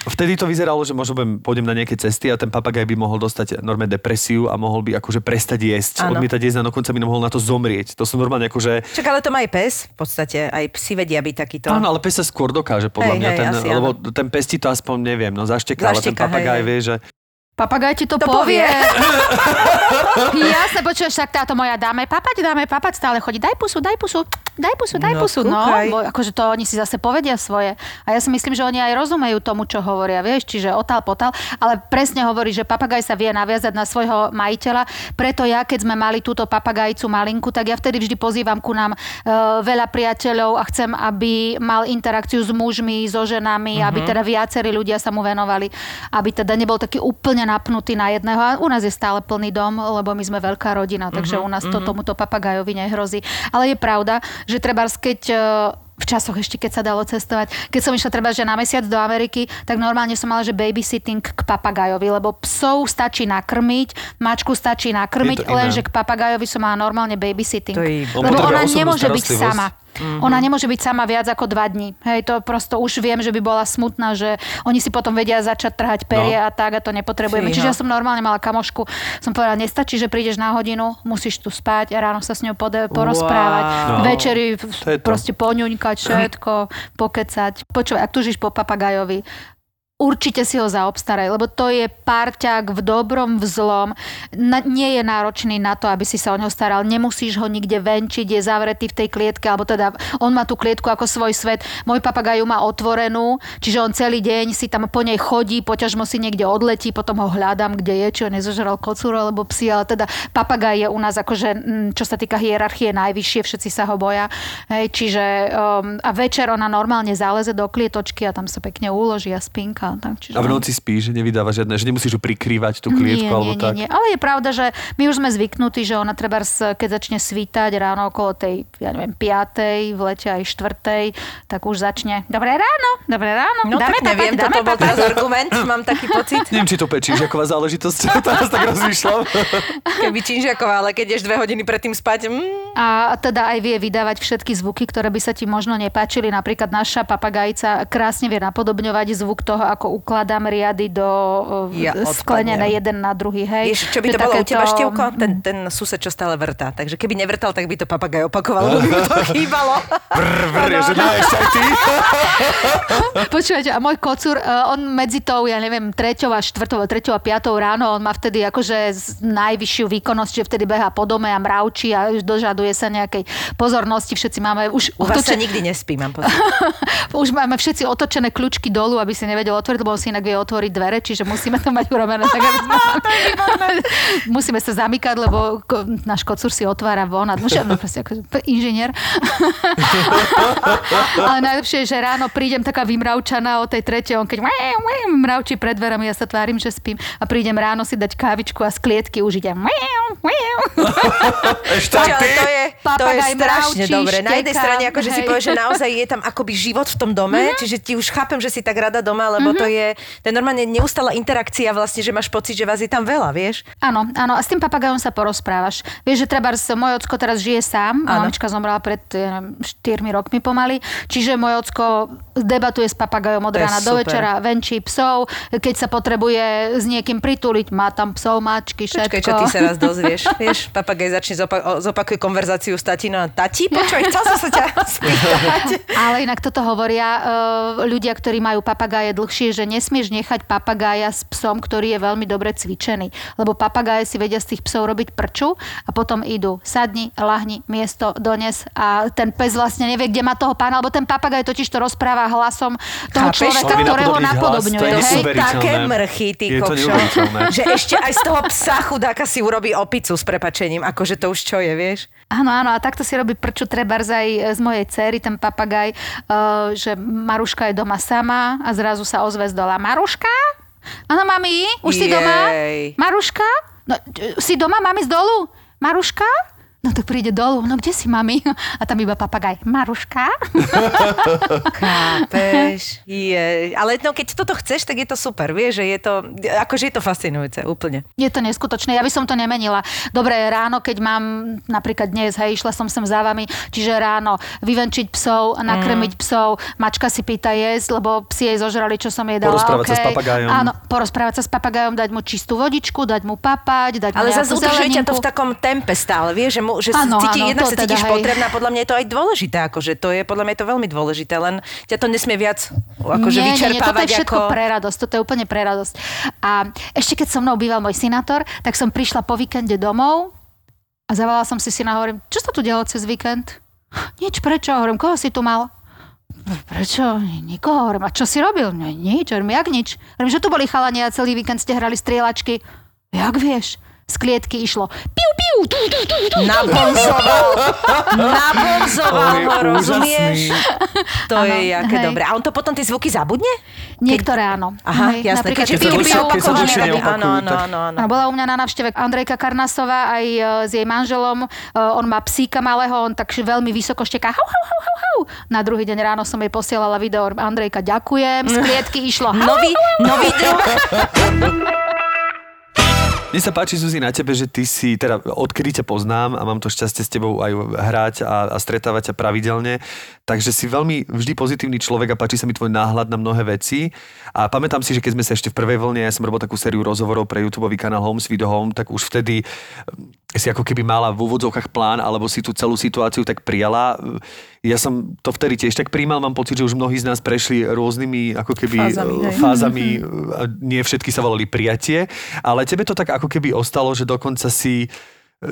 vtedy to vyzeralo, že možno budem, pôjdem na nejaké cesty a ten papagaj by mohol dostať normálne depresiu a mohol by akože prestať jesť, Áno. odmietať jesť a dokonca by mohol na to zomrieť. To sú normálne akože Čak, ale to má aj pes, v podstate, aj psi vedia byť takýto. Áno, ale pes sa skôr dokáže, podľa Hej, mňa. hej, ten, asi lebo ten pes ti to aspoň neviem, no zašteka, ale ten Zašteka, papagaj hej. vie, že... Papagaj ti to, To povie. povie. *laughs* Jasne, počuješ, však táto moja dáme papať, dáme papať, stále chodí. Daj pusu, daj pusu, daj pusu, daj No, pusu. No, kúkaj. bo, akože to oni si zase povedia svoje. A ja si myslím, že oni aj rozumejú tomu, čo hovoria, vieš, čiže otal potal. Ale presne hovorí, že papagaj sa vie naviazať na svojho majiteľa. Preto ja, keď sme mali túto papagajcu malinku, tak ja vtedy vždy pozývam ku nám e, veľa priateľov a chcem, aby mal interakciu s mužmi, so ženami, aby teda viacerí ľudia sa mu venovali, aby teda nebol taký úplne napnutý na jedného. A u nás je stále plný dom, lebo my sme veľká rodina, takže u nás to tomuto papagajovi nehrozí. Ale je pravda, že treba keď e, v časoch ešte, keď sa dalo cestovať. Keď som išla treba, že na mesiac do Ameriky, tak normálne som mala, že babysitting k papagajovi, lebo psov stačí nakrmiť, mačku stačí nakrmiť, lenže k papagajovi som mala normálne babysitting. To je- Lebo ona nemôže byť sama. Ona nemôže byť sama viac ako dva dní. Hej, to prosto už viem, že by bola smutná, že oni si potom vedia začať trhať perie No. a tak a to nepotrebujeme. Fíha. Čiže ja som normálne mala kamošku. Som povedala, nestačí, že prídeš na hodinu, musíš tu spať a ráno sa s ňou porozprávať. Wow. No. Večeri To to. proste poňuňkať všetko, pokecať. Počúvaj, ak tužíš po papagajovi, určite si ho zaobstaraj, lebo to je parťák v dobrom, v zlom. Na, nie je náročný na to, aby si sa o neho staral. Nemusíš ho nikde venčiť, je zavretý v tej klietke, alebo teda on má tú klietku ako svoj svet. Môj papagaj má otvorenú, čiže on celý deň si tam po nej chodí, poťažmo si niekde odletí, potom ho hľadám, kde je, či ho nezožral kocúru alebo psi, ale teda papagaj je u nás akože, mm, čo sa týka hierarchie, najvyššie, všetci sa ho boja. Hej, čiže um, a večer ona normálne záleze do klietočky a tam sa pekne uloží a spinka. Tak, čiže A v noci spíš, že nevydáva žiadne, že nemusíš ju prikrývať tú klietku nie, alebo nie, tak. nie, nie. Ale je pravda, že my už sme zvyknutí, že ona treba, keď začne svítať ráno okolo tej, ja neviem, 5. v lete aj 4. tak už začne. Dobré ráno, dobré ráno. No dáme tak neviem, papať, dáme toto bol teraz argument, mám taký pocit. *laughs* Neviem, či to pečižiaková záležitosť, *laughs* teraz tak rozmýšľam. *laughs* Keby činžiaková, ale keď ješ dve hodiny predtým spať, mm, A teda aj vie vydávať všetky zvuky, ktoré by sa ti možno nepáčili. Napríklad naša papagajca krásne vie napodobňovať zvuk toho, ako ukladám riady do Ja ja, sklenené jeden na druhý. Hej. Vieš, čo by to bolo u teba, Števko? Ten, ten sused, čo stále vrtá. Takže keby nevrtal, tak by to papagaj opakoval, lebo by to *laughs* chýbalo. Brr, že ešte aj ty. *laughs* Počúvajte, a môj kocúr, uh, on medzi tou, ja neviem, treťou a štvrtou, treťou a piatou ráno, on má vtedy akože najvyššiu výkonnosť, že vtedy beha po dome a mravčí a už dožaduje sa nejakej pozornosti. Všetci máme už U vás sa otočené, nikdy nespí, mám pocit. *laughs* už máme všetci otočené kľúčky dolu, aby si nevedel otvoriť, lebo on si inak vie otvoriť dvere, čiže musíme to mať urobené tak, aby sme... *laughs* *laughs* musíme sa zamykať, lebo ko, náš kocúr si otvára von a no, no, proste ako inžinier. *laughs* Ale najlepšie je, že ráno prídem taká vymravčaná o tej tretej, on keď mravčí pred dverami, ja sa tvárim, že spím a prídem ráno si dať kávičku a z klietky už idem. Ešte ty. ale to je, strašne mravčí, dobre. Na jednej strane akože si povieš, že naozaj je tam akoby život v tom dome, Mhm. mm-hmm. čiže ti už chápem, že si tak rada doma, lebo mm-hmm. to je, to je normálne neustála interakcia vlastne, že máš pocit, že vás je tam veľa, vieš? Áno, áno, a s tým papagajom sa porozprávaš. Vieš, že treba môj ocko teraz žije sám, Áno. mamička zomrela pred ja neviem, 4 rokmi pomaly, čiže môj ocko debatuje s papagajom od rána do večera, venčí psov, keď sa potrebuje s niekým prituliť, má tam psov, mačky, všetko. Počkaj, čo ty sa raz *laughs* dozvieš. Vieš, papagaj začne zopa- o- zopakuje konverzáciu s tatinou. Tati, počkaj, chcel som sa ťa spýtať. *laughs* Ale inak toto hovoria uh, ľudia, ktorí majú papagáje dlhšie, že nesmieš nechať papagája s psom, ktorý je veľmi dobre cvičený. Lebo papagáje si vedia z tých psov robiť prču a potom idú sadni, lahni, miesto, dones a ten pes vlastne nevie, kde má toho pána, lebo ten papagaj totiž to rozpráva hlasom toho Chápeš? človeka, ktorého napodobňuje. to je. Také mrchy, ty kokšo. Že ešte aj z toho psa chudáka si urobí opicu s prepačením. Akože to už čo je, vieš? Áno, áno, a takto si robí prču trebárs aj z mojej cery, ten papagaj, uh, že Maruška je doma sama a zrazu sa ozve z dola. Maruška? Áno, mami, už si doma? Jej. Maruška? No, e, si doma, mami, z dolu? Maruška? No tak príde dolu. No kde si, mami? A tam iba papagaj. Maruška? *laughs* Chápeš? Je. Ale no, keď toto chceš, tak je to super. Vieš, že je to, akože je to fascinujúce, úplne. Je to neskutočné, ja by som to nemenila. Dobre, ráno, keď mám, napríklad dnes, hej, išla som sem za vami, čiže ráno vyvenčiť psov, nakrmiť Mm. psov, mačka si pýta jesť, lebo psi jej zožrali, čo som jej dala. Porozprávať sa okej. s papagajom. Áno, porozprávať sa s papagajom, dať mu čistú vodičku, dať mu papať, dať Ale mu zase udržuje ťa to v takom tempe stále, vieš, že, mu, že áno, cíti, áno, jedna to sa teda, cítiš hej. potrebná, podľa mňa je to aj dôležité, akože to je, podľa mňa je to veľmi dôležité, len ťa to nesmie viac akože nie, nie, nie, toto vyčerpávať je všetko ako... pre radosť, toto je úplne pre radosť. A ešte keď so mnou býval môj synátor, tak som prišla po víkende domov a zavolala som si syna a hovorím, čo sa tu dialo cez víkend? *gasps* Nič, prečo? Hovorím, koho si tu mal? Prečo? Nikoho. Hovorím, a čo si robil? Nie, nič. Hovorím, jak nič? Hovorím, že tu boli chalani a celý víkend ste hrali strieľačky. Jak vieš? Z klietky išlo piu, piu, tu, tu, tu, tu. Nabonzoval. Nabonzoval On je ho, rozumieš? To je jaké hej. dobré. A on to potom tie zvuky zabudne? Niektoré áno. Aha, Hej, jasné. Napríklad, keď piu, piu, keď sa Áno, áno, tak- áno, áno. Áno, bola u mňa na návšteve Andrejka Karnasová aj e, s jej manželom. E, On má psíka malého, on tak veľmi vysoko šteká. Hau, hau, hau, hau, hau. Na druhý deň ráno som jej posielala video. Andrejka, ďakujem. Z klietky išlo. Nový, nový druh. Mne sa páči, Zuzi, na tebe, že ty si, teda odkedy ťa poznám a mám to šťastie s tebou aj hrať a, a stretávať ťa pravidelne, takže si veľmi vždy pozitívny človek a páči sa mi tvoj náhľad na mnohé veci. A pamätám si, že keď sme sa ešte v prvej vlne, ja som robil takú sériu rozhovorov pre YouTube kanál Home Sweet Home, tak už vtedy mm, si ako keby mala v úvodzovkách plán, alebo si tú celú situáciu tak prijala. Ja som to vtedy tiež tak príjmal, mám pocit, že už mnohí z nás prešli rôznymi ako keby Fázami, hej. fázami a nie všetky sa volali prijatie, ale tebe to tak ako keby ostalo, že dokonca si e,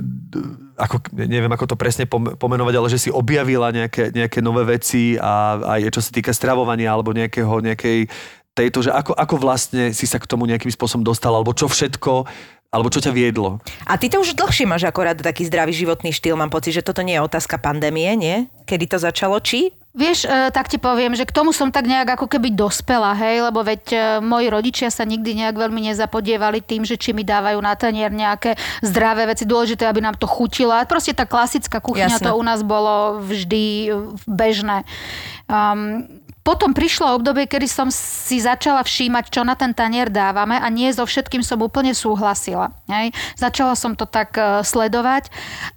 ako, neviem ako to presne pom- pomenovať, ale že si objavila nejaké, nejaké nové veci a aj čo sa týka stravovania alebo nejakého, nejakej tejto, že ako, ako vlastne si sa k tomu nejakým spôsobom dostal, alebo čo všetko, alebo čo ťa viedlo. A ty to už dlhšie máš akorát taký zdravý životný štýl. Mám pocit, že toto nie je otázka pandémie, nie? Kedy to začalo? Či? Vieš, e, tak ti poviem, že k tomu som tak nejak ako keby dospela, hej, lebo veď e, moji rodičia sa nikdy nejak veľmi nezapodievali tým, že či mi dávajú na tanier nejaké zdravé veci, dôležité, aby nám to chutilo. A proste tá klasická kuchyňa, Jasné. to u nás bolo vždy e, bežné. Um, potom prišlo obdobie, kedy som si začala všímať, čo na ten tanier dávame a nie so všetkým som úplne súhlasila. Hej. Začala som to tak e, sledovať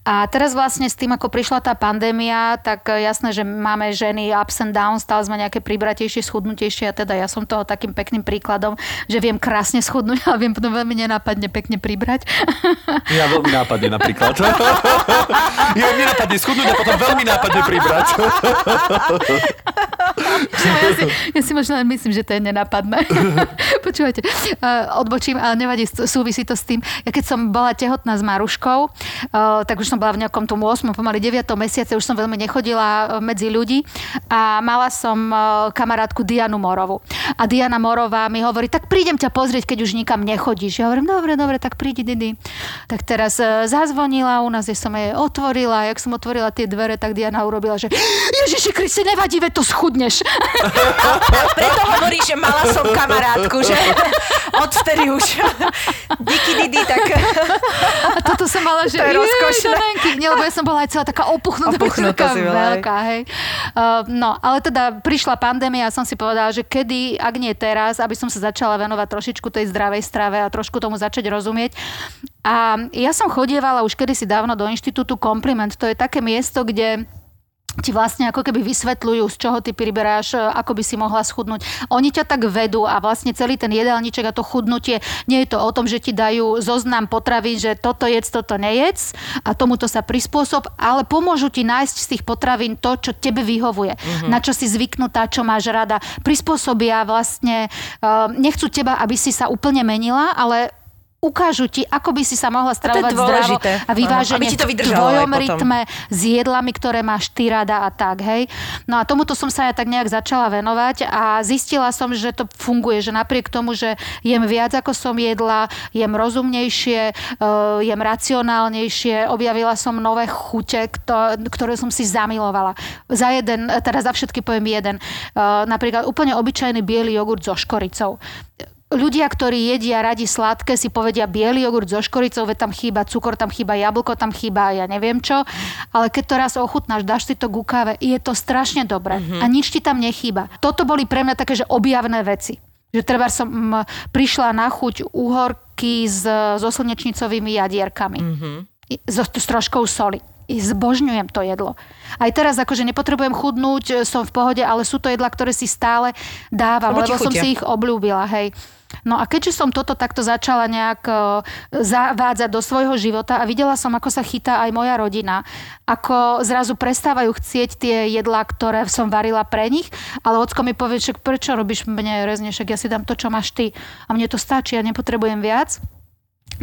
a teraz vlastne s tým, ako prišla tá pandémia, tak e, jasné, že máme ženy ups and downs, stále sme nejaké pribratejšie, schudnutejšie a teda ja som toho takým pekným príkladom, že viem krásne schudnúť, ale viem potom veľmi nenápadne pekne pribrať. *laughs* Ja veľmi nápadne napríklad. *laughs* ja nápadne schudnúť a potom veľmi nápadne pribrať. *laughs* ja, si, ja si možno len myslím, že to je nenápadné. *laughs* Počúvajte, uh, odbočím, ale nevadí, súvisí to s tým. Ja keď som bola tehotná s Maruškou, uh, tak už som bola v nejakom tom 8, pomaly 9 mesiace, už som veľmi nechodila uh, medzi ľudí a mala som uh, kamarátku Dianu Morovu. A Diana Morová mi hovorí, tak prídem ťa pozrieť, keď už nikam nechodíš. Ja hovorím, dobre, dobre, tak prídi, Didi. Tak teraz uh, zazvonila u nás, ja som jej otvorila, jak som otvorila tie dvere, tak Diana urobila, že Ježiši Kriste, nevadí, veď to schudneš. vieš. *laughs* Preto hovorí, že mala som kamarátku, že *laughs* odvtedy už *laughs* díky Didi, tak A toto som mala, že To je rozkošné. Nie, lebo ja som bola aj celá taká opuchnutá, Opuchnutá taká veľká, hej. Uh, no, ale teda prišla pandémia a som si povedala, že kedy, ak nie teraz, aby som sa začala venovať trošičku tej zdravej strave a trošku tomu začať rozumieť. A ja som chodievala už kedysi dávno do inštitútu Compliment. To je také miesto, kde ti vlastne ako keby vysvetľujú, z čoho ty priberáš, e, ako by si mohla schudnúť. Oni ťa tak vedú a vlastne celý ten jedálniček a to chudnutie, nie je to o tom, že ti dajú zoznam potravín, že toto jedz, toto nejedz a tomuto sa prispôsob, ale pomôžu ti nájsť z tých potravín to, čo tebe vyhovuje, na čo si zvyknutá, čo máš rada. Prispôsobia vlastne, uh, nechcú teba, aby si sa úplne menila, ale ukážu ti, ako by si sa mohla stravovať zdravo dôležité. a vyvážene Áno, aby ti to v tvojom rytme, s jedlami, ktoré máš ty rada a tak, hej. No a tomuto som sa ja tak nejak začala venovať a zistila som, že to funguje, že napriek tomu, že jem viac ako som jedla, jem rozumnejšie, uh, jem racionálnejšie, objavila som nové chute, kto, ktoré som si zamilovala. Za jeden, teda za všetky poviem jeden. Uh, napríklad úplne obyčajný biely jogurt so škoricou ľudia, ktorí jedia radi sladké, si povedia biely jogurt so škoricou, veď tam chýba cukor, tam chýba jablko, tam chýba ja neviem čo. Ale keď to raz ochutnáš, dáš si to ku káve, je to strašne dobré. A nič ti tam nechýba. Toto boli pre mňa také, že objavné veci. Že treba som mm, prišla na chuť uhorky s, so slnečnicovými jadierkami. I- So, s troškou soli. Zbožňujem to jedlo. Aj teraz akože nepotrebujem chudnúť, som v pohode, ale sú to jedlá, ktoré si stále dávam, Lebo lebo som si ich obľúbila, hej. No a keďže som toto takto začala nejak e, zavádzať do svojho života a videla som, ako sa chytá aj moja rodina, ako zrazu prestávajú chcieť tie jedlá, ktoré som varila pre nich, ale ocko mi povie, že prečo robíš mne rezne, však ja si dám to, čo máš ty. A mne to stačí, ja nepotrebujem viac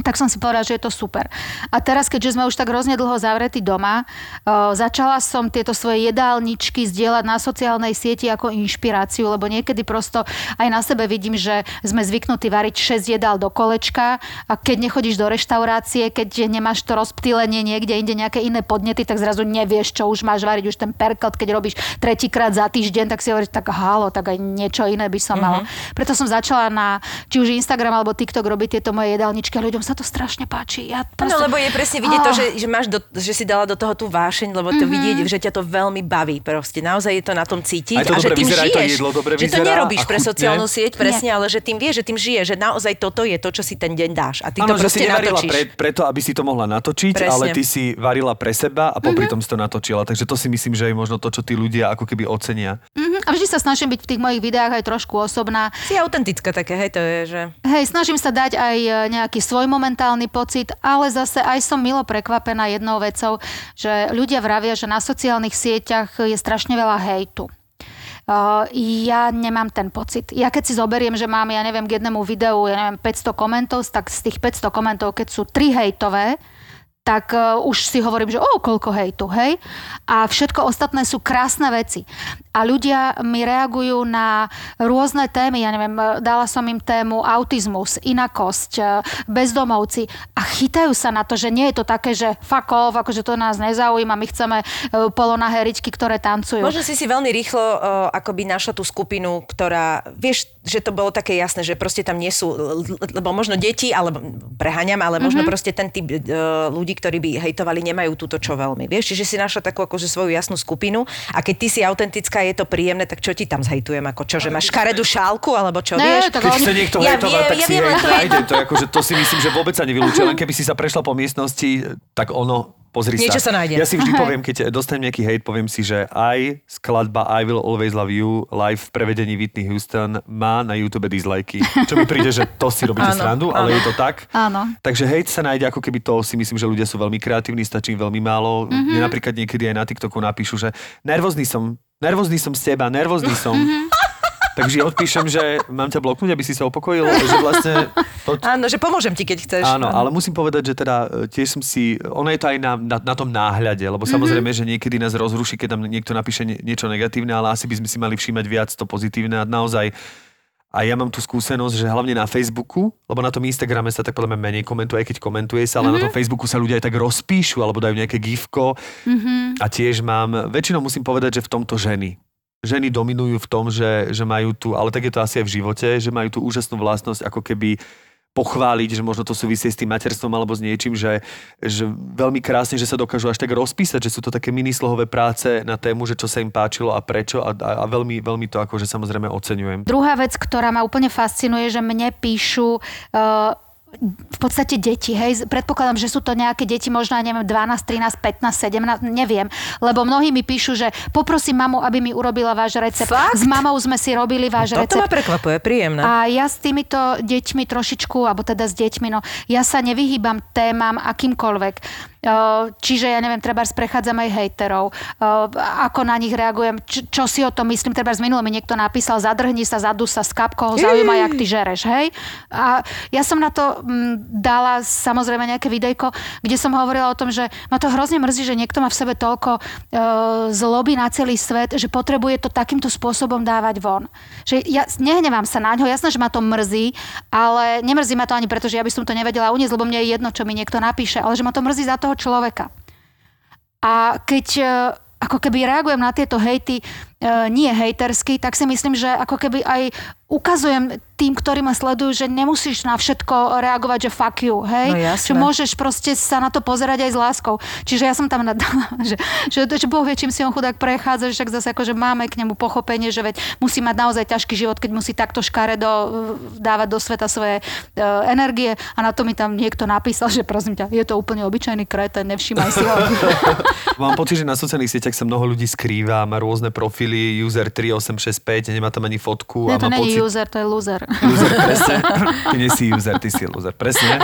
tak som si povedala, že je to super. A teraz, keďže sme už tak hrozne dlho zavretí doma, začala som tieto svoje jedálničky zdieľať na sociálnej sieti ako inšpiráciu, lebo niekedy prosto aj na sebe vidím, že sme zvyknutí variť 6 jedál do kolečka a keď nechodíš do reštaurácie, keď nemáš to rozptýlenie niekde inde nejaké iné podnety, tak zrazu nevieš, čo už máš variť, už ten perkelt, keď robíš tretíkrát za týždeň, tak si hovoríš, tak halo, tak aj niečo iné by som mala. Preto som začala na či už Instagram alebo TikTok robiť tieto moje jedálničky a ľuďom sa to strašne páči. Ja proste... lebo je presne vidieť to, Ah. že, že, máš do, že si dala do toho tú vášeň, lebo to vidieť, že ťa to veľmi baví proste. Naozaj je to na tom cítiť. Aj to a že tým vyzerá, aj to žiješ. jedlo dobre že to nerobíš pre *laughs* chutne. sociálnu sieť, presne, ale že tým vieš, že tým žiješ, že naozaj toto je to, čo si ten deň dáš. A ty Áno, to že proste si nevarila natočíš. pre, preto, aby si to mohla natočiť, Presne. ale ty si varila pre seba a popri Mhm. tom si to natočila. Takže to si myslím, že je možno to, čo tí ľudia ako keby ocenia. Mhm, a vždy sa snažím byť v tých mojich videách aj trošku osobná. Si autentická také, hej, to je, že... Hej, snažím sa dať aj e, nejaký svoj momentálny pocit, ale zase aj som milo prekvapená jednou vecou, že ľudia vravia, že na sociálnych sieťach je strašne veľa hejtu. Uh, ja nemám ten pocit. Ja keď si zoberiem, že mám, ja neviem, k jednému videu, ja neviem, 500 komentov, tak z tých 500 komentov, keď sú 3 hejtové, tak uh, už si hovorím, že o, koľko hejtu, hej? A všetko ostatné sú krásne veci. A ľudia mi reagujú na rôzne témy, ja neviem, e, dala som im tému autizmus, inakosť, e, bezdomovci a chytajú sa na to, že nie je to také, že off, akože to nás nezaujíma, my chceme e, polonahé ričky, ktoré tancujú. Možno si si veľmi rýchlo uh, akoby našla tú skupinu, ktorá, vieš, že to bolo také jasné, že proste tam nie sú, lebo možno deti, alebo preháňam, ale možno Mhm. proste ten typ uh, ľudí, ktorí by hejtovali, nemajú túto čo veľmi. Vieš, čiže si našla takú akože svoju jasnú skupinu a keď ty si autentická, je to príjemné, tak čo ti tam zhejtujem? Ako čo, že máš škaredú šálku, alebo čo, Ne, vieš? tak Keď chce niekto Ja hejtovať, viem, tak ja si viem, hejt to je-. To, akože, to si myslím, že vôbec sa nevylúčuje. Len keby si sa prešla po miestnosti, tak ono, pozri Niečo sa. sa nájde. Ja si vždy poviem, keď dostanem nejaký hejt, poviem si, že aj skladba I Will Always Love You live v prevedení Whitney Houston má na YouTube dislajky. Čo mi príde, že to si robíte Áno, srandu, ale je to tak. Áno. Takže hejt sa nájde ako keby to, si myslím, že ľudia sú veľmi kreatívni, stačí im veľmi málo. Mm-hmm. Mne napríklad niekedy aj na TikToku napíšu, že nervózny som, nervózny som z teba, nervózny som. Takže odpíšem, že mám ťa bloknúť, aby si sa upokojil, že vlastne... To, *laughs* Áno, že pomôžem ti, keď chceš. áno, ale musím povedať, že teda e, tiež som si... Ono je to aj na, na, na tom náhľade, lebo samozrejme, že niekedy nás rozruší, keď tam niekto napíše nie, niečo negatívne, ale asi by sme si mali všímať viac to pozitívne a naozaj a ja mám tú skúsenosť, že hlavne na Facebooku, lebo na tom Instagrame sa tak podľa mňa menej komentuje, aj keď komentuje sa, ale mm-hmm. na tom Facebooku sa ľudia aj tak rozpíšu alebo dajú nejaké gifko. Mm-hmm. A tiež mám, väčšinou musím povedať, že v tomto ženy. Ženy dominujú v tom, že, že majú tu, ale tak je to asi aj v živote, že majú tú úžasnú vlastnosť ako keby pochváliť, že možno to súvisí s tým materstvom alebo s niečím, že, že veľmi krásne, že sa dokážu až tak rozpísať, že sú to také minislohové práce na tému, že čo sa im páčilo a prečo a, a, a veľmi, veľmi to akože samozrejme oceňujem. Druhá vec, ktorá ma úplne fascinuje, že mne píšu uh, v podstate deti, hej, predpokladám, že sú to nejaké deti, možno, neviem, 12, 13, 15, 17, neviem, lebo mnohí mi píšu, že poprosím mamu, aby mi urobila váš recept. Fakt? S mamou sme si robili váš Toto recept. ma prekvapuje, príjemné. A ja s týmito deťmi trošičku, alebo teda s deťmi, no ja sa nevyhýbam témam akýmkoľvek. Čiže ja neviem, treba prechádzam aj hejterov, ako na nich reagujem, čo, si o tom myslím, treba z minule mi niekto napísal, zadrhni sa, zadu sa, skap, koho zaujíma, jak ty žereš, hej? A ja som na to mm, dala samozrejme nejaké videjko, kde som hovorila o tom, že ma to hrozne mrzí, že niekto má v sebe toľko zloby na celý svet, že potrebuje to takýmto spôsobom dávať von. Že ja nehnevám sa na ňo, jasné, že ma to mrzí, ale nemrzí ma to ani preto, že ja by som to nevedela uniesť, lebo mne je jedno, čo mi niekto napíše, ale že ma to mrzí za toho človeka. A keď e, ako keby reagujem na tieto hejty nie hejtersky, tak si myslím, že ako keby aj ukazujem tým, ktorí ma sledujú, že nemusíš na všetko reagovať, že fuck you, hej? No jasné. že môžeš proste sa na to pozerať aj s láskou. Čiže ja som tam nadala, *laughs* že, že, že Boh vie, čím si on chudák prechádza, že však zase akože máme k nemu pochopenie, že veď musí mať naozaj ťažký život, keď musí takto škaredo dávať do sveta svoje uh, energie a na to mi tam niekto napísal, že prosím ťa, je to úplne obyčajný kreten, nevšímaj si ho. *laughs* *laughs* Mám pocit, že na sociálnych sieťach sa mnoho ľudí skrýva, má rôzne profily, user 3865, nemá tam ani fotku. Nie, a to má není pocit, user, to je loser. User, *laughs* presne. Ty nie si user, ty si loser, presne.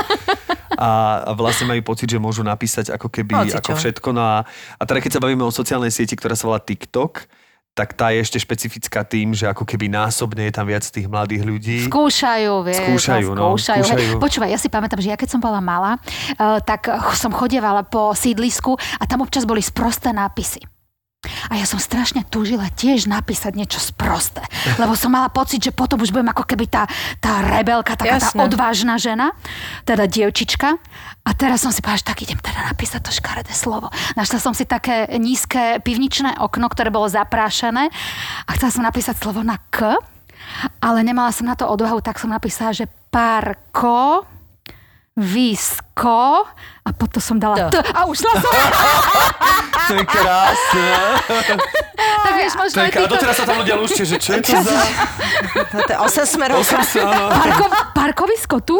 A, a vlastne majú pocit, že môžu napísať ako keby, Hocičo. ako všetko. No a, a teda keď sa bavíme o sociálnej sieti, ktorá sa volá TikTok, tak tá je ešte špecifická tým, že ako keby násobne je tam viac tých mladých ľudí. Skúšajú, vieš. Skúšajú, a no, skúšajú. skúšajú. Počúvaj, ja si pamätám, že ja keď som bola malá, uh, tak eh, som chodievala po sídlisku a tam občas boli sprosté nápisy. A ja som strašne túžila tiež napísať niečo sprosté. Lebo som mala pocit, že potom už budem ako keby tá, tá rebelka, taká tá Jasné. odvážna žena, teda dievčička. A teraz som si povedala, že tak idem teda napísať to škaredé slovo. Našla som si také nízke pivničné okno, ktoré bolo zaprášené a chcela som napísať slovo na K, ale nemala som na to odvahu, tak som napísala, že parko, visko a potom som dala To. T a ušla som. *laughs* To je krásne. *laughs* tak vieš, možno aj týto... Doteraz sa tam ľudia lúšte, že čo je to za... To je 8 smerov. Osem áno. Parko, parkovisko tu?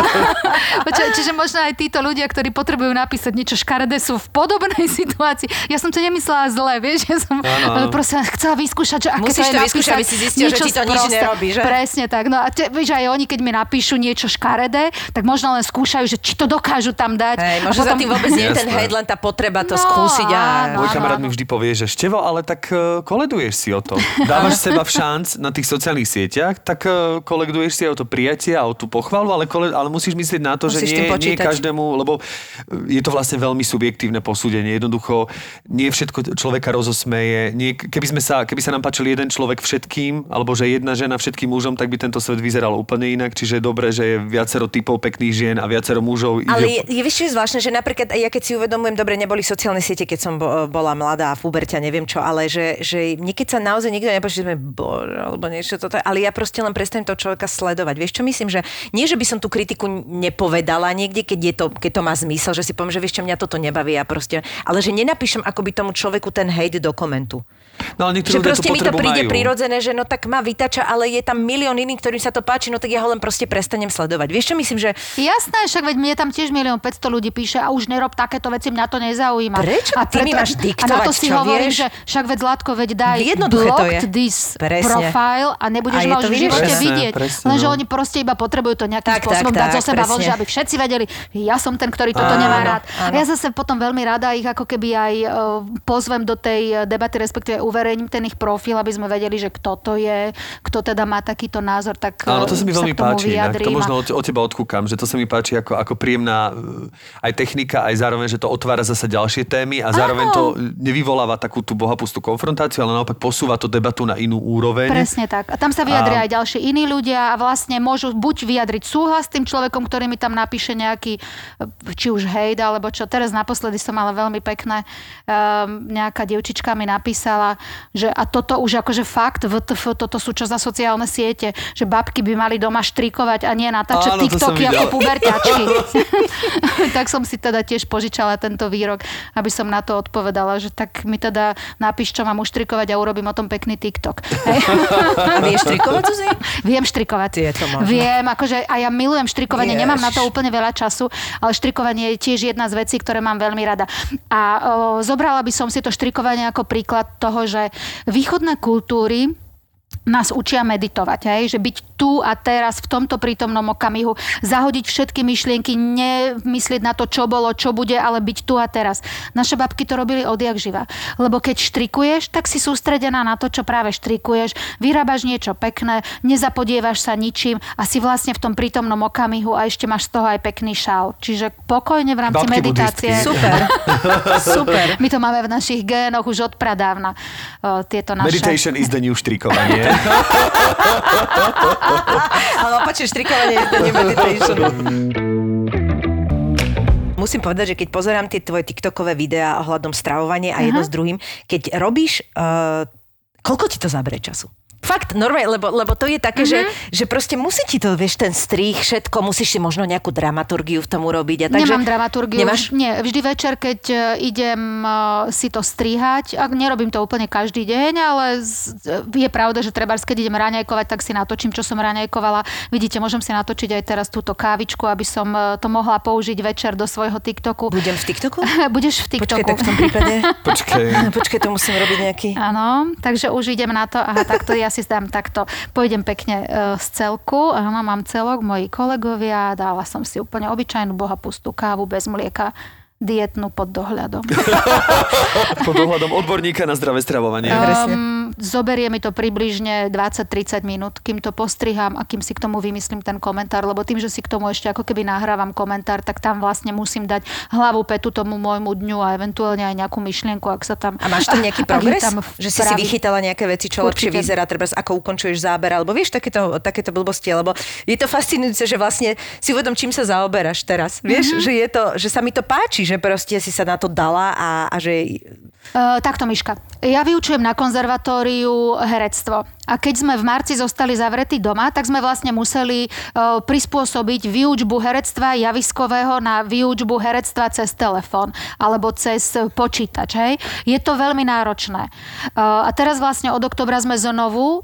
*laughs* Počkaj, čiže možno aj títo ľudia, ktorí potrebujú napísať niečo škaredé, sú v podobnej situácii. Ja som to nemyslela zle, vieš, ja som áno. proste chcela vyskúšať, že aké Musíš to je to vyskúšať, aby si zistil, že ti to nič nerobí, že? Presne tak. No a te, vieš, aj oni, keď mi napíšu niečo škaredé, tak možno len skúšajú, že či to dokážu tam dať. Hej, A možno za tým vôbec nie je ten hate, len tá potreba to No, skúsiť a... áno. Môj kamarát mi vždy povie, že Števo, ale tak eh, koleduješ si o to. Dávaš seba v šanc na tých sociálnych sieťach, tak eh, koleduješ si aj o to prijatie a o tú pochvalu, ale, kole, ale musíš myslieť na to, Musíš že nie, nie každému, lebo eh, je to vlastne veľmi subjektívne posúdenie. Jednoducho, nie všetko človeka rozosmeje. Nie, keby, sme sa, keby sa nám páčil jeden človek všetkým, alebo že jedna žena všetkým mužom, tak by tento svet vyzeral úplne inak. Čiže je dobré, že je viacero typov pekných žien a viacero mužov. ide- Ale je, je vieš, je zvláštne, že napríklad ja keď si uvedomujem, dobre, neboli sociálne siete, keď som bo, bola mladá v Uberte neviem čo, ale že, že niekedy sa naozaj nikto nepočí, že sme bože, alebo niečo toto, ale ja proste len prestanem toho človeka sledovať. Vieš čo myslím, že nie, že by som tú kritiku nepovedala niekde, keď, je to, keď to má zmysel, že si poviem, že vieš čo, mňa toto nebaví a proste, ale že nenapíšem akoby tomu človeku ten hate do komentu. No, ale Že niektorí proste mi to príde majú. prirodzené, že no tak ma vytača, ale je tam milión iných, ktorým sa to páči, no tak ja ho len proste prestanem sledovať. Vieš čo myslím, že Jasné, však veď mne tam tiež milión 500 ľudí píše a už nerob takéto veci, mňa to nezaujíma. Prečo a ty mi máš A na diktovať, to si čo hovorím, vieš? že však veď Zlatko, veď daj Jednoduché to je. blocked this Presne. profile a nebudeš ma už v živote vidieť. Presne, Lenže no. oni proste iba potrebujú to nejakým Tak, spôsobom tak, dať zo seba von, že aby všetci vedeli, ja som ten, ktorý toto nemá rád. ja zase potom veľmi rada ich ako keby aj e, pozvem do tej e, debaty, respektíve uverejním ten ich profil, aby sme vedeli, že kto to je, kto teda má takýto názor, tak Áno, to sa mi veľmi k tomu páči. To vyjadrím a- možno od, od teba odkúkam, že to sa mi páči ako, ako príjemná e, aj technika, aj zároveň, že to otvára zase ďalšie témy a zároveň Áno. to nevyvoláva takú tú bohapustú konfrontáciu, ale naopak posúva to debatu na inú úroveň. Presne tak. A tam sa vyjadria A- aj ďalší iní ľudia a vlastne môžu buď vyjadriť súhlas s tým človekom, ktorý mi tam napíše nejaký, e, či už hejt, alebo čo. Teraz naposledy som mala veľmi pekné, um, nejaká dievčička mi napísala, že a toto už akože fakt, VTF, toto sú čo za sociálne siete, že babky by mali doma štrikovať a nie natáčať Áno, TikToky ako puberťačky. *laughs* *laughs* tak som si teda tiež požičala tento výrok, aby som na to odpovedala, že tak mi teda napíš, čo mám uštrikovať a urobím o tom pekný TikTok. Hej. *laughs* A vieš trikovať, Zuzi? Viem štrikovať. Je to možné. Viem, akože a ja milujem štrikovanie, Ježiš. nemám na to úplne veľa času, ale štrikovanie je tiež jedna z vecí, ktoré mám veľmi rada. A o, zobrala by som si to štrikovanie ako príklad toho, že východné kultúry nás učia meditovať, hej? že byť tu a teraz v tomto prítomnom okamihu, zahodiť všetky myšlienky, nemyslieť na to, čo bolo, čo bude, ale byť tu a teraz. Naše babky to robili odjak živa. Lebo keď štrikuješ, tak si sústredená na to, čo práve štrikuješ, vyrábaš niečo pekné, nezapodievaš sa ničím a si vlastne v tom prítomnom okamihu a ešte máš z toho aj pekný šál. Čiže pokojne v rámci Babky meditácie. Super. *laughs* Super. My to máme v našich génoch už od pradávna. Tieto naše... Meditation is the new štrikovanie. *laughs* Ale opačne štrikovanie je to nie meditation. Musím povedať, že keď pozerám tie tvoje TikTokové videá ohľadom stravovania a jedno s druhým, keď robíš, uh, koľko ti to zabere času? Fakt, normálne, lebo, lebo to je také, mm-hmm. že, že proste musí ti to, vieš, ten strých, všetko, musíš si možno nejakú dramaturgiu v tom urobiť. A takže, Nemám dramaturgiu. Nemáš? Nie, vždy večer, keď e, idem e, si to strihať, a nerobím to úplne každý deň, ale z- je pravda, že treba, keď idem raňajkovať, tak si natočím, čo som raňajkovala. Vidíte, môžem si natočiť aj teraz túto kávičku, aby som e, to mohla použiť večer do svojho TikToku. Budem v TikToku? *laughs* Budeš v TikToku. tak v tom prípade... *laughs* Počkej. Počkaj, to musím robiť nejaký... Áno, takže už idem na to. Aha, takto ja si dám takto. Pôjdem pekne e, z celku. Áno, mám celok, moji kolegovia. Dala som si úplne obyčajnú bohapustú kávu bez mlieka dietnú pod dohľadom. *laughs* Pod ohľadom odborníka na zdravé stravovanie. Um, zoberie mi to približne 20-30 minút, kým to postriham a kým si k tomu vymyslím ten komentár, lebo tým, že si k tomu ešte ako keby nahrávam komentár, tak tam vlastne musím dať hlavu petu tomu môjmu dňu a eventuálne aj nejakú myšlienku, ak sa tam... A máš tam nejaký *laughs* progres? tam Že si si vychytala nejaké veci, čo lepšie Určite. vyzerá, treba ako ukončuješ záber, alebo vieš, takéto, takéto blbosti, lebo je to fascinujúce, že vlastne si uvedom, čím sa zaoberáš teraz. Vieš, Mhm. že, je to, že sa mi to páči, že proste si sa na to dala a, a že... Uh, takto, Miška. Ja vyučujem na konzervatóriu herectvo. A keď sme v marci zostali zavretí doma, tak sme vlastne museli uh, prispôsobiť výučbu herectva javiskového na výučbu herectva cez telefón alebo cez počítač. Hej? Je to veľmi náročné. Uh, a teraz vlastne od oktobra sme znovu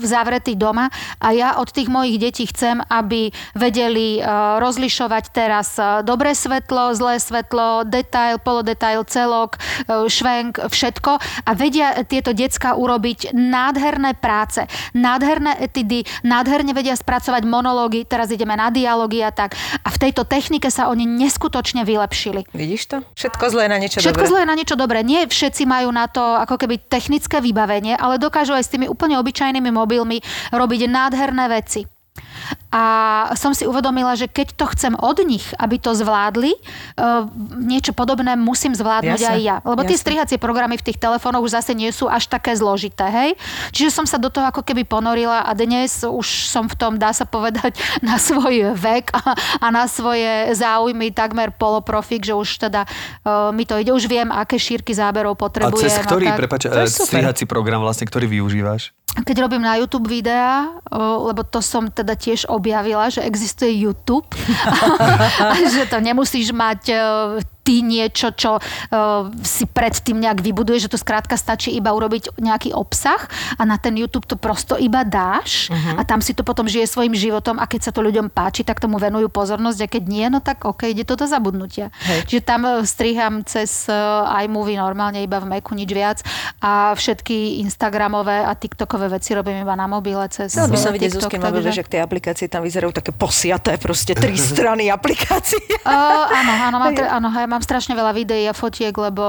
zavretí doma a ja od tých mojich detí chcem, aby vedeli rozlišovať teraz dobré svetlo, zlé svetlo, detail, polodetail, celok, uh, švenk, všetko a vedia tieto decka urobiť nádherné práce, nádherné etidy, nádherne vedia spracovať monológy, teraz ideme na dialógy a tak. A v tejto technike sa oni neskutočne vylepšili. Vidíš to? Všetko zlé na niečo Všetko dobré. zlé na niečo dobré. Nie všetci majú na to ako keby technické vybavenie, ale dokážu aj s tými úplne obyčajnými mobilmi robiť nádherné veci. A som si uvedomila, že keď to chcem od nich, aby to zvládli, uh, niečo podobné musím zvládnuť Jasne, aj ja. Lebo tie jasne. strihacie programy v tých telefónoch už zase nie sú až také zložité, hej? Čiže som sa do toho ako keby ponorila a dnes už som v tom, dá sa povedať, *laughs* na svoj vek a, a na svoje záujmy takmer poloprofik, že už teda uh, mi to ide, už viem, aké šírky záberov A potrebujem. cez ktorý, tak. To je eh, super. strihací program vlastne, ktorý využívaš? Keď robím na YouTube videá, lebo to som teda tiež objavila, že existuje YouTube *laughs* a že to nemusíš mať e, ty niečo, čo e, si predtým nejak vybuduješ, že to skrátka stačí iba urobiť nejaký obsah a na ten YouTube to prosto iba dáš a tam si to potom žije svojim životom a keď sa to ľuďom páči, tak tomu venujú pozornosť a keď nie, no tak ok, ide to do zabudnutia. Hej. Čiže tam e, striham cez e, iMovie normálne iba v Macu nič viac a všetky Instagramové a TikTokové veci robím iba na mobile cez Chcel by som vidieť Zuzky mobil, takže- že tie aplikácie tam vyzerajú také posiaté, proste tri *laughs* strany aplikácie. Uh, áno, áno, mám, áno, hej, mám strašne veľa videí a fotiek, lebo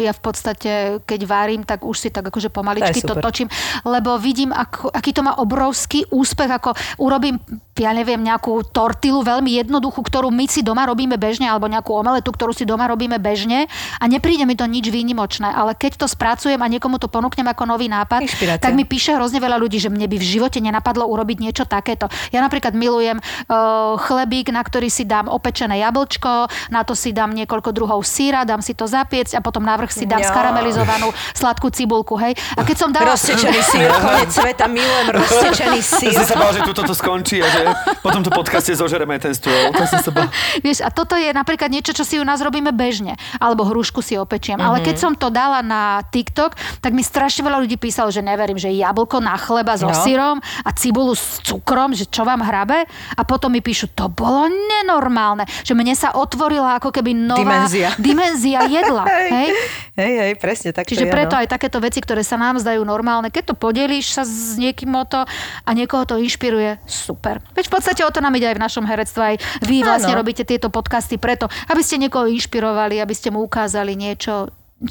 ja v podstate, keď varím, tak už si tak akože pomaličky To to, točím, lebo vidím, ako, aký to má obrovský úspech, ako urobím ja neviem, nejakú tortilu veľmi jednoduchú, ktorú my si doma robíme bežne, alebo nejakú omeletu, ktorú si doma robíme bežne a nepríde mi to nič výnimočné, ale keď to spracujem a niekomu to ponúknem ako nový nápad, Inšpirácia. tak mi píše hrozne veľa ľudí, že mne by v živote nenapadlo urobiť niečo takéto. Ja napríklad milujem uh, chlebík, na ktorý si dám opečené jablčko, na to si dám niekoľko druhov síra, dám si to zapiecť a potom na vrch si dám Ja. skaramelizovanú sladkú cibulku, hej. A keď som dala... Roztečený sír, *laughs* konec sveta, milujem roztečený sír. Som sa bál, že tu toto skončí a že po tomto podcaste zožereme ten stôl. To bál. *laughs* Vieš, a toto je napríklad niečo, čo si u nás robíme bežne. Alebo hrušku si opečiem. Mm-hmm. Ale keď som to dala na TikTok, tak mi strašne veľa ľudí písalo, že neverím, že jablko na chleba so No. syrom a cibulu s cukrom, že čo vám hrabe. A potom mi píšu, to bolo nenormálne. Že mne sa otvorila ako keby nová Dimenzia. *laughs* dimenzia jedla. hej? Hej, hej, presne tak Čiže je, preto no. aj takéto veci, ktoré sa nám zdajú normálne, keď to podelíš sa s niekým o to a niekoho to inšpiruje, super. Veď v podstate o to nám ide aj v našom herectve, aj vy vlastne Áno. robíte tieto podcasty preto, aby ste niekoho inšpirovali, aby ste mu ukázali niečo,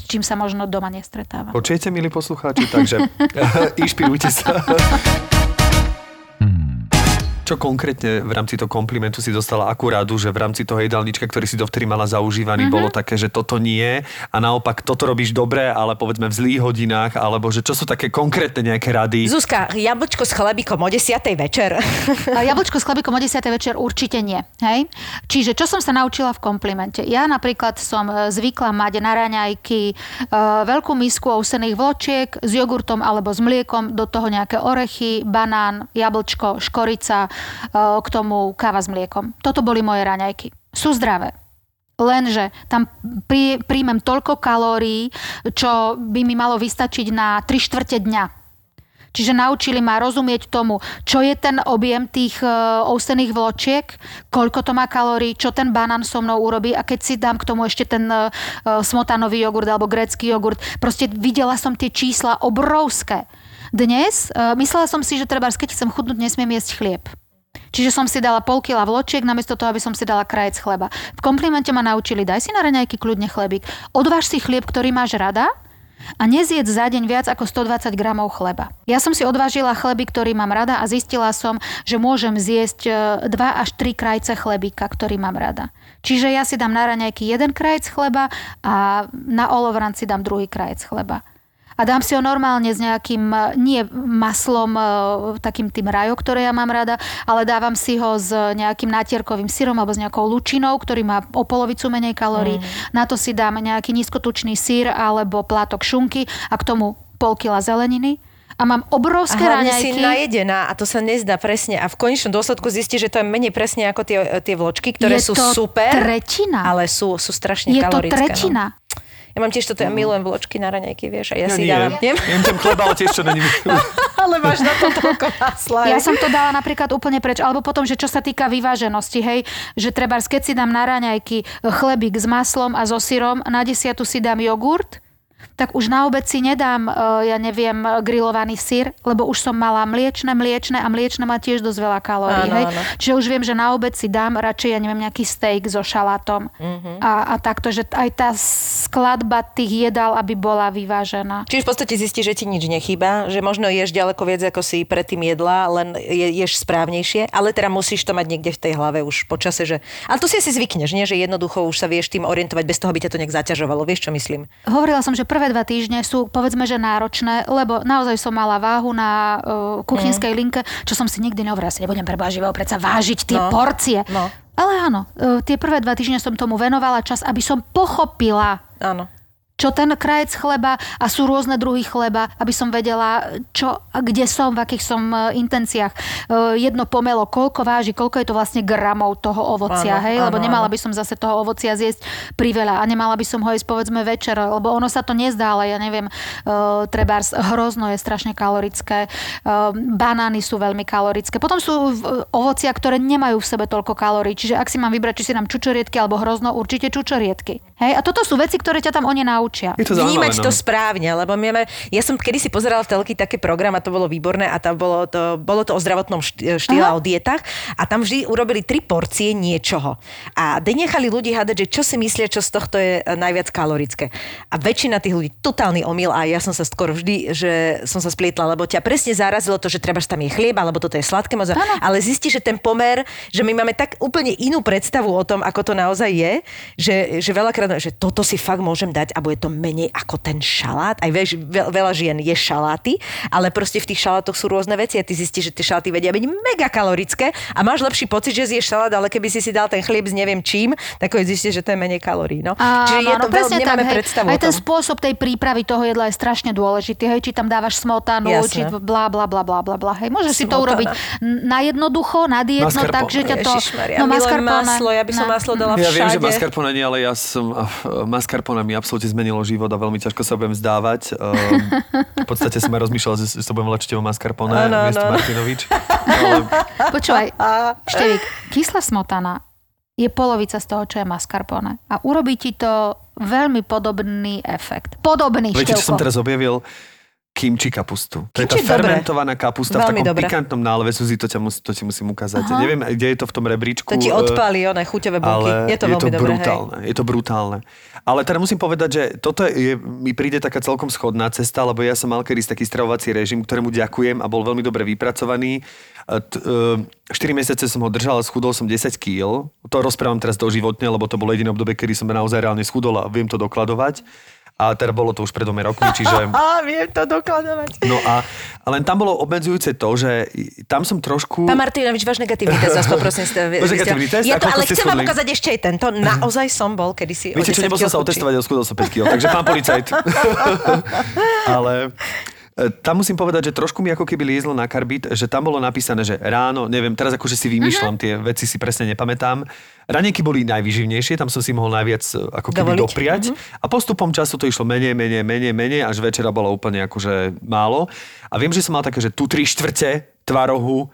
čím sa možno doma nestretáva. Počujete, milí poslucháči, takže *laughs* inšpirujte sa. *laughs* Čo konkrétne v rámci toho komplimentu si dostala akurát, že v rámci toho jedálnička, ktorý si dovtedy mala zaužívaný, bolo také, že toto nie a naopak toto robíš dobre, ale povedzme v zlých hodinách, alebo že čo sú také konkrétne nejaké rady? Zuzka, jablčko s chlebíkom o 10. večer. *laughs* A jablčko s chlebíkom o 10. večer určite nie. Hej? Čiže čo som sa naučila v komplimente? Ja napríklad som e, zvykla mať na raňajky e, veľkú misku ousených vločiek s jogurtom alebo s mliekom, do toho nejaké orechy, banán, jablčko, škorica, k tomu káva s mliekom. Toto boli moje raňajky. Sú zdravé. Lenže tam pri, príjmem toľko kalórií, čo by mi malo vystačiť na 3 štvrte dňa. Čiže naučili ma rozumieť tomu, čo je ten objem tých uh, ousených vločiek, koľko to má kalórií, čo ten banán so mnou urobí a keď si dám k tomu ešte ten uh, smotanový jogurt alebo grécky jogurt, proste videla som tie čísla obrovské. Dnes myslela som si, že treba, keď chcem chudnúť, nesmiem jesť chlieb. Čiže som si dala pol kila vločiek, namiesto toho, aby som si dala krajec chleba. V komplimente ma naučili, daj si na raňajky kľudne chlebík, odváž si chlieb, ktorý máš rada a nezjedz za deň viac ako 120 gramov chleba. Ja som si odvážila chleby, ktorý mám rada a zistila som, že môžem zjesť 2 až 3 krajce chlebíka, ktorý mám rada. Čiže ja si dám na raňajky jeden krajec chleba a na olovran si dám druhý krajec chleba a dám si ho normálne s nejakým, e, nie maslom, e, takým tým rajo, ktoré ja mám rada, ale dávam si ho s nejakým nátierkovým syrom alebo s nejakou lučinou, ktorý má o polovicu menej kalórií. Mm. Na to si dám nejaký nízkotučný sír alebo plátok šunky a k tomu pol kila zeleniny. A mám obrovské A hlavne si raňajky. najedená a to sa nezdá presne. A v konečnom dôsledku zistí, že to je menej presne ako tie, tie vločky, ktoré je sú to super, tretina. ale sú, sú strašne je to kalorické. tretina. No. Ja mám tiež toto, ja milujem vločky na raňajky, vieš, a ja, Ja si nie. dávam. Nie? Jem ten chleba, ale tiež čo není. *laughs* ale máš na to toľko masla. Ja som to dala napríklad úplne preč. Alebo potom, že čo sa týka vyváženosti, hej, že treba, keď si dám na raňajky chlebík s maslom a so syrom, na desiatu si dám jogurt, tak už na obed si nedám, e, ja neviem, grillovaný syr, lebo už som mala mliečne, mliečne a mliečne má tiež dosť veľa kalórií. Áno, hej? áno. Čiže už viem, že na obed si dám radšej, ja neviem, nejaký steak so šalátom. Mhm. A, a takto, že aj tá skladba tých jedál, aby bola vyvážená. Čiže v podstate zistíš, že ti nič nechýba, že možno ješ ďaleko viac, ako si predtým jedla, len je, ješ správnejšie, ale teda musíš to mať niekde v tej hlave už počase, že... Ale to si asi zvykneš, nie? Že jednoducho už sa vieš tým orientovať bez toho, aby ťa to nejak zaťažovalo. Vieš, čo myslím? Hovorila som, že prvé dva týždne sú povedzme, že náročné, lebo naozaj som mala váhu na uh, kuchynskej linke, čo som si nikdy nehovorila, si nebudem preboha živého predsa vážiť tie No. porcie. No. Ale áno, uh, tie prvé dva týždne som tomu venovala čas, aby som pochopila, Áno. Čo ten krajec chleba a sú rôzne druhy chleba, aby som vedela, čo kde som, v akých som e, intenciách. E, Jedno pomelo, koľko váži, koľko je to vlastne gramov toho ovocia, Áno, hej, lebo áno, nemala áno. by som zase toho ovocia zjesť priveľa a nemala by som ho jesť povedzme večer, lebo ono sa to nezdá, ale ja neviem, uh, trebárs hrozno je strašne kalorické, uh, banány sú veľmi kalorické. Potom sú ovocia, ktoré nemajú v sebe toľko kalórií, čiže ak si mám vybrať, či si dám čučoriedky alebo hrozno, určite čučoriedky. Hej, a toto sú veci, ktoré ťa tam oni naučia. Naučia. Je to vnímať no. to správne, lebo my máme, ja som kedy si pozerala v telky také program a to bolo výborné a tam bolo to, bolo to o zdravotnom št- štýle a o dietách a tam vždy urobili tri porcie niečoho. A nechali ľudí hádať, že čo si myslia, čo z tohto je e, najviac kalorické. A väčšina tých ľudí, totálny omyl a ja som sa skoro vždy, že som sa splietla, lebo ťa presne zarazilo to, že treba, že tam je chlieb, alebo toto je sladké moc, ale zistí, že ten pomer, že my máme tak úplne inú predstavu o tom, ako to naozaj je, že, že veľakrát, že toto si fakt môžem dať a bude to menej ako ten šalát. Aj vieš, veľ, veľa žien je šaláty, ale proste v tých šalátoch sú rôzne veci a ty zistíš, že tie šaláty vedia byť mega kalorické a máš lepší pocit, že zješ šalát, ale keby si si dal ten chlieb s neviem čím, tak zistíš, že to je menej kalórií. No. Čiže je to veľ, presne tak, nemáme hej. predstavu Aj ten spôsob tej prípravy toho jedla je strašne dôležitý, hej, či tam dávaš smotanu, Jasné. či bla bla bla bla bla bla, hej. Môžeš si to Smotana. urobiť na jednoducho, na dietno, Mascarpone. tak, že ťa to... Ježišmaria, no mascarpone. maslo, ja by som No. maslo dala Ja všade. viem, že mascarpone nie, ale ja som... ah, Mascarpone mi absolútne zmenilo život a veľmi ťažko sa budem vzdávať. Um, v podstate som aj rozmýšľal, že sa budem volať Števo Mascarpone áno, miesto áno. Martinovič. *laughs* Ale Počúvaj, Števik, *laughs* kyslá smotana je polovica z toho, čo je mascarpone. A urobí ti to veľmi podobný efekt. Podobný, viete, čo som teraz objavil? Kimči kapustu. To je tá je dobré. fermentovaná kapusta Veľmi v takom dobré. pikantnom náleve. Suzi, to, ťa mus, to ti musím ukázať. Ja neviem, kde je to v tom rebríčku. To ti eh, odpálí one chuťové bunky. ale je to veľmi dobré. hej. brutálne. Je to brutálne. Ale teda musím povedať, že toto je, mi príde taká celkom schodná cesta, lebo ja som mal kedy taký stravovací režim, ktorému ďakujem a bol veľmi dobre vypracovaný. E, t- e, 4 mesiace som ho držal a schudol som 10 kg. To rozprávam teraz doživotne, lebo to bolo jediné obdobie, kedy som naozaj reálne schudol a viem to dokladovať. A teda bolo to už pred dvomi rokmi, čiže... *laughs* Á, viem to dokladovať. No a, a len tam bolo obmedzujúce to, že tam som trošku... Pán Martinovič, váš negatívny test, vás poprosím. Ste, negatívny test? Je A to, ale chcem vám ukázať ešte aj tento. Naozaj som bol kedysi o Viete čo, 10 nebol som sa otestovať, ale schudol som 5 kg, takže pán policajt. *laughs* ale tam musím povedať, že trošku mi ako keby liezlo na karbit, že tam bolo napísané, že ráno, neviem, teraz akože si vymýšľam, tie veci si presne nepamätám. Ranejky boli najvyživnejšie, tam som si mohol najviac e, ako keby Dovoliť. dopriať. A postupom času to išlo menej, menej, menej, menej, až večera bolo úplne akože málo. A viem, že som mal také, že tu tri štvrte tvarohu,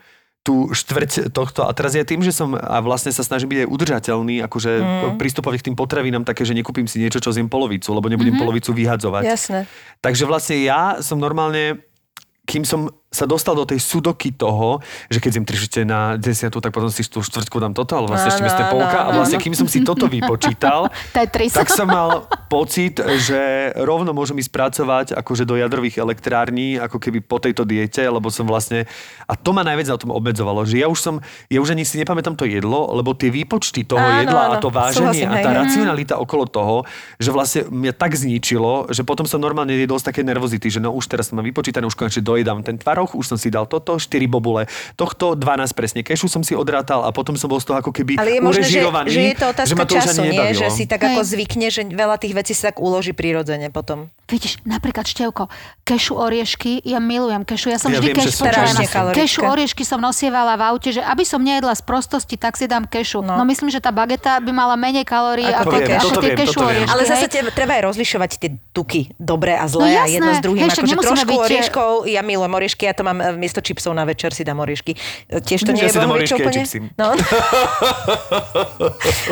tú štvrť tohto. A teraz ja tým, že som a vlastne sa snažím byť aj udržateľný, akože mm. prístupový k tým potravinám také, že nekúpim si niečo, čo zjem polovicu, lebo nebudem mm-hmm. polovicu vyhadzovať. Jasné. Takže vlastne ja som normálne, kým som sa dostal do tej sudoky toho, že keď zjem tri štvrte na desiatu, tak potom si tú štvrtku dám toto, ale vlastne ešte ste polka. A vlastne kým som si toto vypočítal, *laughs* tak som mal pocit, že rovno môžem ísť pracovať akože do jadrových elektrární, ako keby po tejto diete, lebo som vlastne... A to ma najviac na tom obmedzovalo, že ja už som, ja už ani si nepamätám to jedlo, lebo tie výpočty toho Áno, jedla a áno, to váženie súhlasím, a hej. tá Mhm. racionalita okolo toho, že vlastne mňa tak zničilo, že potom som normálne jedol z také nervozity, že no už teraz som vypočítané, už konečne dojedám ten tvaroch, už som si dal toto, 4 bobule, tohto 12 presne kešu som si odrátal a potom som bol z toho ako keby Ale je možné, že, že je to otázka ma to času, nie? Že si tak Hej. ako zvykne, že veľa tých vecí sa tak uloží prirodzene potom. Vidíš, napríklad Števko, kešu oriešky, ja milujem kešu, ja som Ja vždy viem, že kešu oriešky som nosievala v aute, že aby som nejedla z prostosti, tak si dám kešu. No, No. myslím, že tá bageta by mala menej kalórií Ako ako, viem, ako tie viem, kešu oriešky. Ale zase te, treba aj rozlišovať tie tuky, dobré a zlé No a jasné. jedno s druhým. Hej, akože trošku byť orieškov, ja milujem oriešky, ja to mám e, miesto čipsov na večer si dám oriešky. E, Tiež to nie je veľmi a úplne. No. *laughs*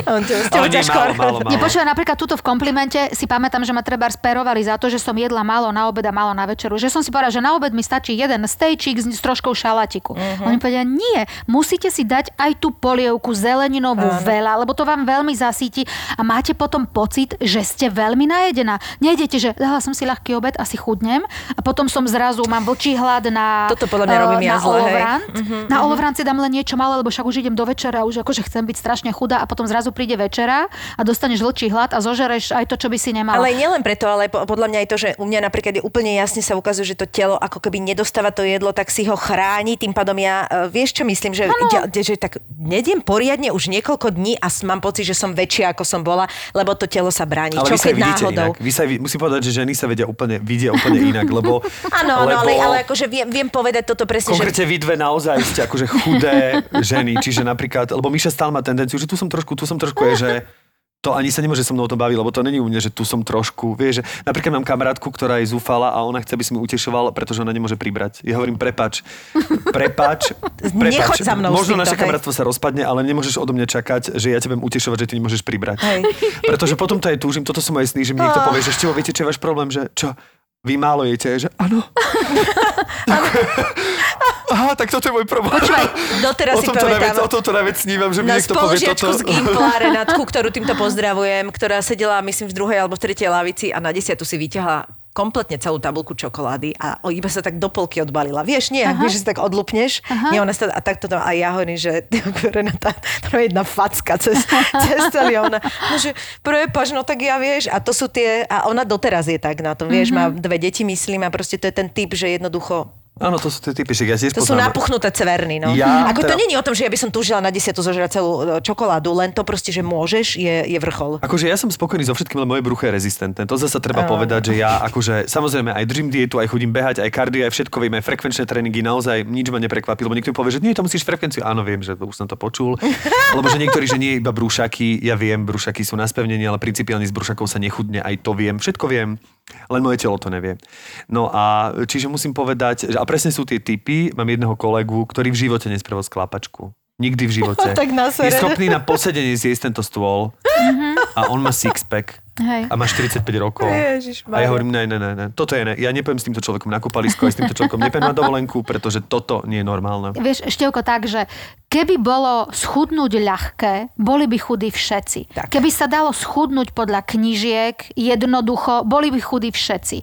Ale nie, málo, málo, málo. Napríklad túto v komplimente si pamätám, že ma treba sperovali za to, že som jedla málo na obed a málo na večeru. Že som si povedala, že na obed mi stačí jeden stejčík s, troškou šalatiku. Mhm. Uh-huh. Oni povedia, nie, musíte si dať aj tú polievku zeleninovú veľa, lebo to vám veľmi zasíti a máte potom pocit, že ste veľmi najedená. Nejdete, že dala som si ľahký obed, asi chudnem a potom som zrazu, mám vlčí hlad na, Toto podľa mňa eh, robím ja na zle, hej. Mhm, olovrant. Na olovrant si dám len niečo malé, lebo však už idem do večera, už akože chcem byť strašne chudá a potom zrazu príde večera a dostaneš vlčí hlad a zožereš aj to, čo by si nemala. Ale nielen preto, ale po- podľa mňa aj to, že u mňa napríklad je úplne jasne sa ukazuje, že to telo ako keby nedostáva to jedlo, tak si ho chráni, tým pádom ja, e, vieš čo myslím, že, ide, že tak nediem poriadne už niekoľko dní a mám pocit, že som väčšia ako som bola, lebo to telo sa bráni. Ale čo vy sa keď vidíte náhodou? inak. Vy sa, musím povedať, že ženy sa vedia úplne, vidia úplne *laughs* inak, lebo... Áno, áno, lebo ale, ale akože viem, viem povedať toto presne, že Konkrétne vy dve naozaj ste akože chudé *laughs* ženy, čiže napríklad, lebo Miša stále má tendenciu, že tu som trošku, tu som trošku je, že to ani sa nemôže so mnou to baviť, lebo to není u mňa, že tu som trošku. Vieš, že napríklad mám kamarátku, ktorá je zúfala a ona chce, aby som ju utešoval, pretože ona nemôže pribrať. Ja hovorím, prepač, prepač, *laughs* prepač. Za mnou Možno naše hej. kamarátstvo sa rozpadne, ale nemôžeš odo mňa čakať, že ja budem utešovať, že ty nemôžeš pribrať. Hej. Pretože potom to aj túžim, toto sú moje sny, že mi niekto povie, že ešte viete, čo je váš problém, že čo, vy málo jete, že áno. *laughs* Aha, tak toto je môj problém. Počúvaj, doteraz o si tomto najviac, pamätám. o tomto najviac snívam, že mi na niekto povie toto. z Gimpla Renátku, ktorú týmto pozdravujem, ktorá sedela, myslím, v druhej alebo v tretej lavici a na desiatu si vyťahla kompletne celú tabulku čokolády a iba sa tak do polky odbalila. Vieš, nie, vieš, že si tak odlupneš. Nie, ona sa, a takto to, a ja hovorím, že *laughs* Renata, to je jedna facka cez, *laughs* cez celý. Ona, no, že prepač, no tak ja vieš, a to sú tie, a ona doteraz je tak na tom, vieš, má dve deti, myslím, a proste to je ten typ, že jednoducho Áno, to sú tie typy, ja tiež to sú napuchnuté cverny, no. Ja Ako to teda- není o tom, že ja by som túžila na desiatu zožrať celú e, čokoládu, len to proste, že môžeš, je, je vrchol. Akože ja som spokojný so všetkým, ale moje brucho je rezistentné. To zase treba povedať, že ja akože samozrejme aj držím dietu, aj chodím behať, aj kardio, aj všetko viem, aj frekvenčné tréningy, naozaj nič ma neprekvapí, lebo niekto mi povie, že nie, to musíš frekvenciu. Áno, viem, že už som to počul. *laughs* Alebo že niektorí, že nie iba brúšaky, ja viem, brúšaky sú na spevnenie, ale principiálne z brúšakov sa nechudne, aj to viem, všetko viem. Len moje telo to nevie. No a čiže musím povedať, že, a presne sú tie typy, mám jedného kolegu, ktorý v živote nespravil sklápačku. Nikdy v živote. *laughs* Tak na je schopný na posedenie zjesť tento stôl a on má six-pack Hej. a má 45 rokov. Ježišmarja. A ja hovorím, ne, ne, ne, ne, toto je ne. Ja nepojem s týmto človekom na kúpalisko, aj s týmto človekom nepojem na dovolenku, pretože toto nie je normálne. Vieš, Števko, tak, že keby bolo schudnúť ľahké, boli by chudí všetci. Tak. Keby sa dalo schudnúť podľa knižiek, jednoducho, boli by chudí všetci.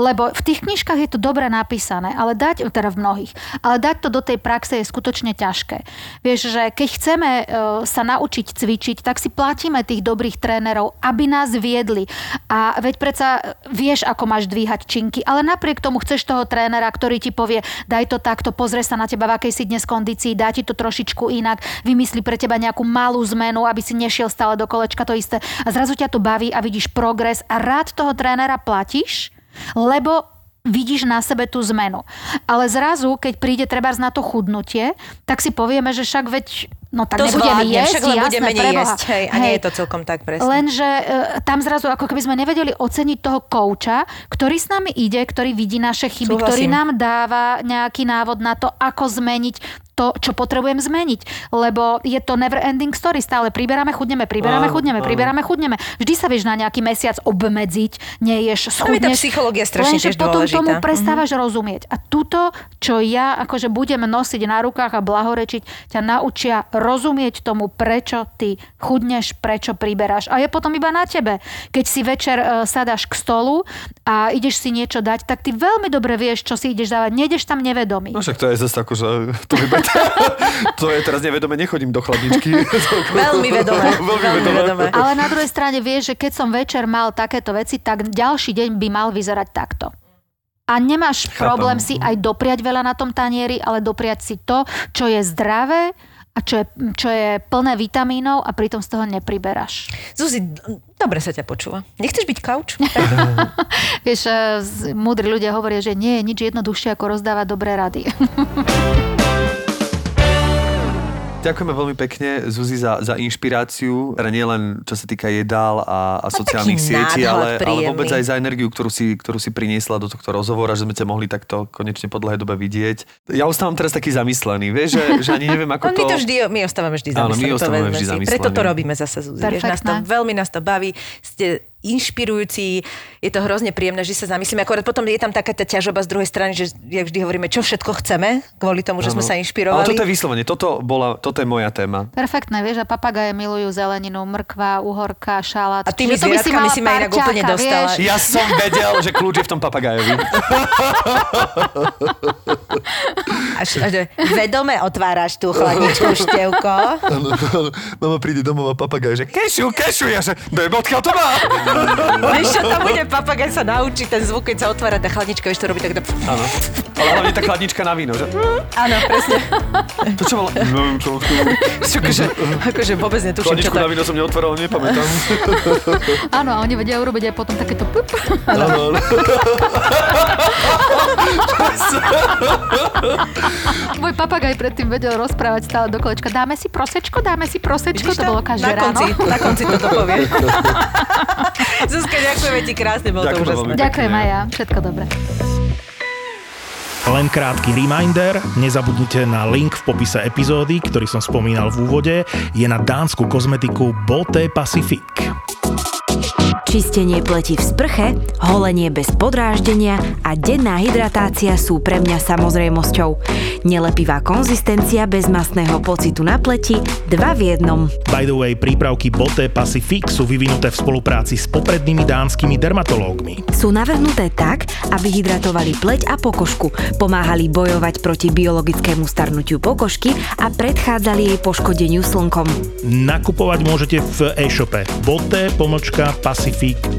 Lebo v tých knižkách je to dobre napísané, ale dať, teda v mnohých, ale dať to do tej praxe je skutočne ťažké. Vieš, že keď chceme e, sa naučiť cvičiť, tak si platíme tých dobrých trénerov, aby nás viedli. A veď predsa vieš, ako máš dvíhať činky, ale napriek tomu chceš toho trénera, ktorý ti povie, daj to takto, pozrie sa na teba, v akej si dnes kondícii, dá ti to trošičku inak, vymyslí pre teba nejakú malú zmenu, aby si nešiel stále do kolečka to isté. A zrazu ťa to baví a vidíš progres a rád toho trénera platíš, lebo vidíš na sebe tú zmenu. Ale zrazu, keď príde treba na to chudnutie, tak si povieme, že však veď, no tak To nebudeme zvládnem, jesť, však len jasné, budem menej preboha. jesť, hej, a nie je to celkom tak presne. Lenže e, tam zrazu, ako keby sme nevedeli oceniť toho kouča, ktorý s nami ide, ktorý vidí naše chyby, Súhlasím. ktorý nám dáva nejaký návod na to, ako zmeniť to, čo potrebujem zmeniť. Lebo je to never ending story. Stále priberáme, chudneme, priberáme, Áno, chudneme, áno. priberáme, chudneme. Vždy sa vieš na nejaký mesiac obmedziť, neješ, Tam je tá schudneš. psychológia strašne Lenže tiež potom dôležitá. tomu prestávaš rozumieť. A tuto, čo ja akože budem nosiť na rukách a blahorečiť, ťa naučia rozumieť tomu, prečo ty chudneš, prečo priberáš. A je potom iba na tebe. Keď si večer e, sadáš k stolu a ideš si niečo dať, tak ty veľmi dobre vieš, čo si ideš dávať. Nejdeš tam nevedomý. No však to je zase ako, že to, *laughs* to je teraz nevedome, nechodím do chladničky. *laughs* Veľmi vedomé. *laughs* Veľmi vedomé. Ale na druhej strane vieš, že keď som večer mal takéto veci, tak ďalší deň by mal vyzerať takto. A nemáš Chápem. problém si aj dopriať veľa na tom tanieri, ale dopriať si to, čo je zdravé a čo je, čo je plné vitamínov a pritom z toho nepriberáš. Zuzi, dobre sa ťa počúva. Nechceš byť kauč? Vieš, e, z- múdri ľudia hovoria, že nie je nič jednoduchšie ako rozdávať dobré rady. Ďakujeme veľmi pekne, Zuzi, za, za inšpiráciu, teda nielen čo sa týka jedál a, a sociálnych sietí, ale, ale vôbec aj za energiu, ktorú si, ktorú si priniesla do tohto rozhovora, že sme ťa mohli takto konečne po dlhej dobe vidieť. Ja ostávam teraz taký zamyslený, vieš, že, že ani neviem, ako *laughs* No, my to vždy, my ostávame vždy Áno, my zamyslení. ostávame vždy zamyslení. Preto to robíme zase, Zuzi. Vieš, nás to, veľmi nás to baví. Ste inšpirujúci, je to hrozne príjemné, že sa zamyslíme. Akorát potom je tam taká tá ťažoba z druhej strany, že jak vždy hovoríme, čo všetko chceme, kvôli tomu, že sme Áno. sa Ale inšpirovali. toto je vyslovene, toto, bola, toto je moja téma. Perfektné, vieš, a papagaje milujú zeleninu, mrkva, uhorka, šalát. A tými Čiže to by si mala si ma inak úplne dostala. vieš. Ja som vedel, že kľúč je v tom papagajovi. *laughs* Až, až, vedome otváraš tú chladničku, *laughs* števko. Mama príde domov a papagaj, že kešu, kešu, ja že, daj odkiaľ to má? Vieš čo, tam bude papagaj sa naučí ten zvuk, keď sa otvára tá chladnička, vieš to robí tak... Áno. Ale hlavne tá chladnička na víno, že? Áno, presne. To čo bolo? Neviem, čo Akože, akože vôbec netuším, čo Chladničku to... na víno som neotvoril, nepamätám. Áno, a oni vedia urobiť aj potom takéto pup. Áno, áno. Môj papagaj predtým vedel rozprávať stále do kolečka. Dáme si prosečko, dáme si prosečko, Vidíš to bolo každé na konci, ráno. na konci toto povie. *laughs* Zuzka, ďakujeme ti krásne, bolo to Ďakujem úžasné. veľmi Ďakujem aj ja, všetko dobré. Len krátky reminder, nezabudnite na link v popise epizódy, ktorý som spomínal v úvode, je na dánsku kozmetiku Boté Pacific. Čistenie pleti v sprche, holenie bez podráždenia a denná hydratácia sú pre mňa samozrejmosťou. Nelepivá konzistencia bez masného pocitu na pleti, dva v jednom. By the way, prípravky Boté Pacific sú vyvinuté v spolupráci s poprednými dánskymi dermatológmi. Sú navrhnuté tak, aby hydratovali pleť a pokožku, pomáhali bojovať proti biologickému starnutiu pokožky a predchádzali jej poškodeniu slnkom. Nakupovať môžete v e-shope boté pomočka Pacific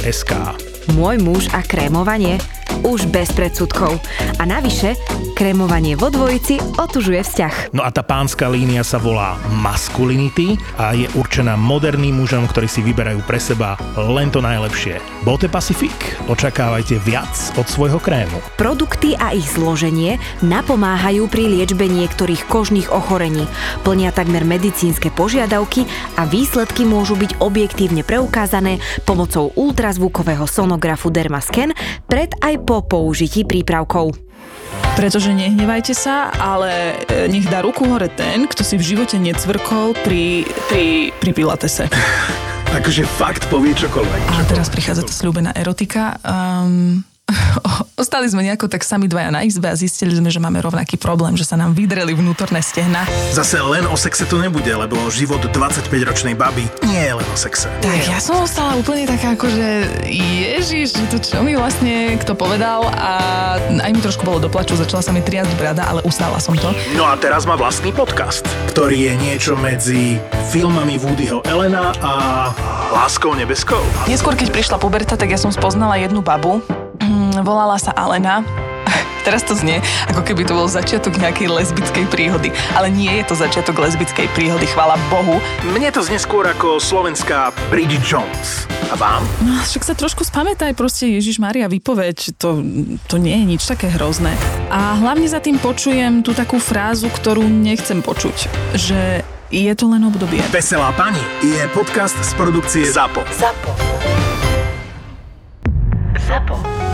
SK. Môj muž a krémovanie už bez predsudkov. A navyše, krémovanie vo dvojici otužuje vzťah. No a tá pánska línia sa volá Masculinity a je určená moderným mužom, ktorí si vyberajú pre seba len to najlepšie. Bote Pacific. Očakávajte viac od svojho krému. Produkty a ich zloženie napomáhajú pri liečbe niektorých kožných ochorení, plnia takmer medicínske požiadavky a výsledky môžu byť objektívne preukázané pomocou ultrazvukového sonografu Dermascan pred aj po použití prípravkov. Pretože nehnevajte sa, ale e, nech dá ruku hore ten, kto si v živote necvrkol pri, pri, pri pilatese. Takže *laughs* fakt povie čokoľvek. A teraz prichádza tá slúbená erotika. Um, *laughs* ostali sme nejako tak sami dvaja na izbe a zistili sme, že máme rovnaký problém, že sa nám vydreli vnútorné stehna. Zase len o sexe to nebude, lebo život 25-ročnej baby nie je len o sexe. Tak ja som ostala úplne taká ako, že ježiš, to čo mi vlastne kto povedal a aj mi trošku bolo doplaču, začala sa mi triasť brada, ale ustála som to. No a teraz má vlastný podcast, ktorý je niečo medzi filmami Woodyho Elena a Láskou nebeskou. Neskôr, keď prišla puberta, tak ja som spoznala jednu babu. Volala sa Alena. *laughs* Teraz to znie, ako keby to bol začiatok nejakej lesbickej príhody. Ale nie je to začiatok lesbickej príhody, chvála Bohu. Mne to znie skôr ako slovenská Bridget Jones. A vám? No, však sa trošku spamätaj, proste Ježiš Maria vypoveď, to, to nie je nič také hrozné. A hlavne za tým počujem tú takú frázu, ktorú nechcem počuť, že je to len obdobie. Veselá pani je podcast z produkcie ZAPO. Zapo. Zapo.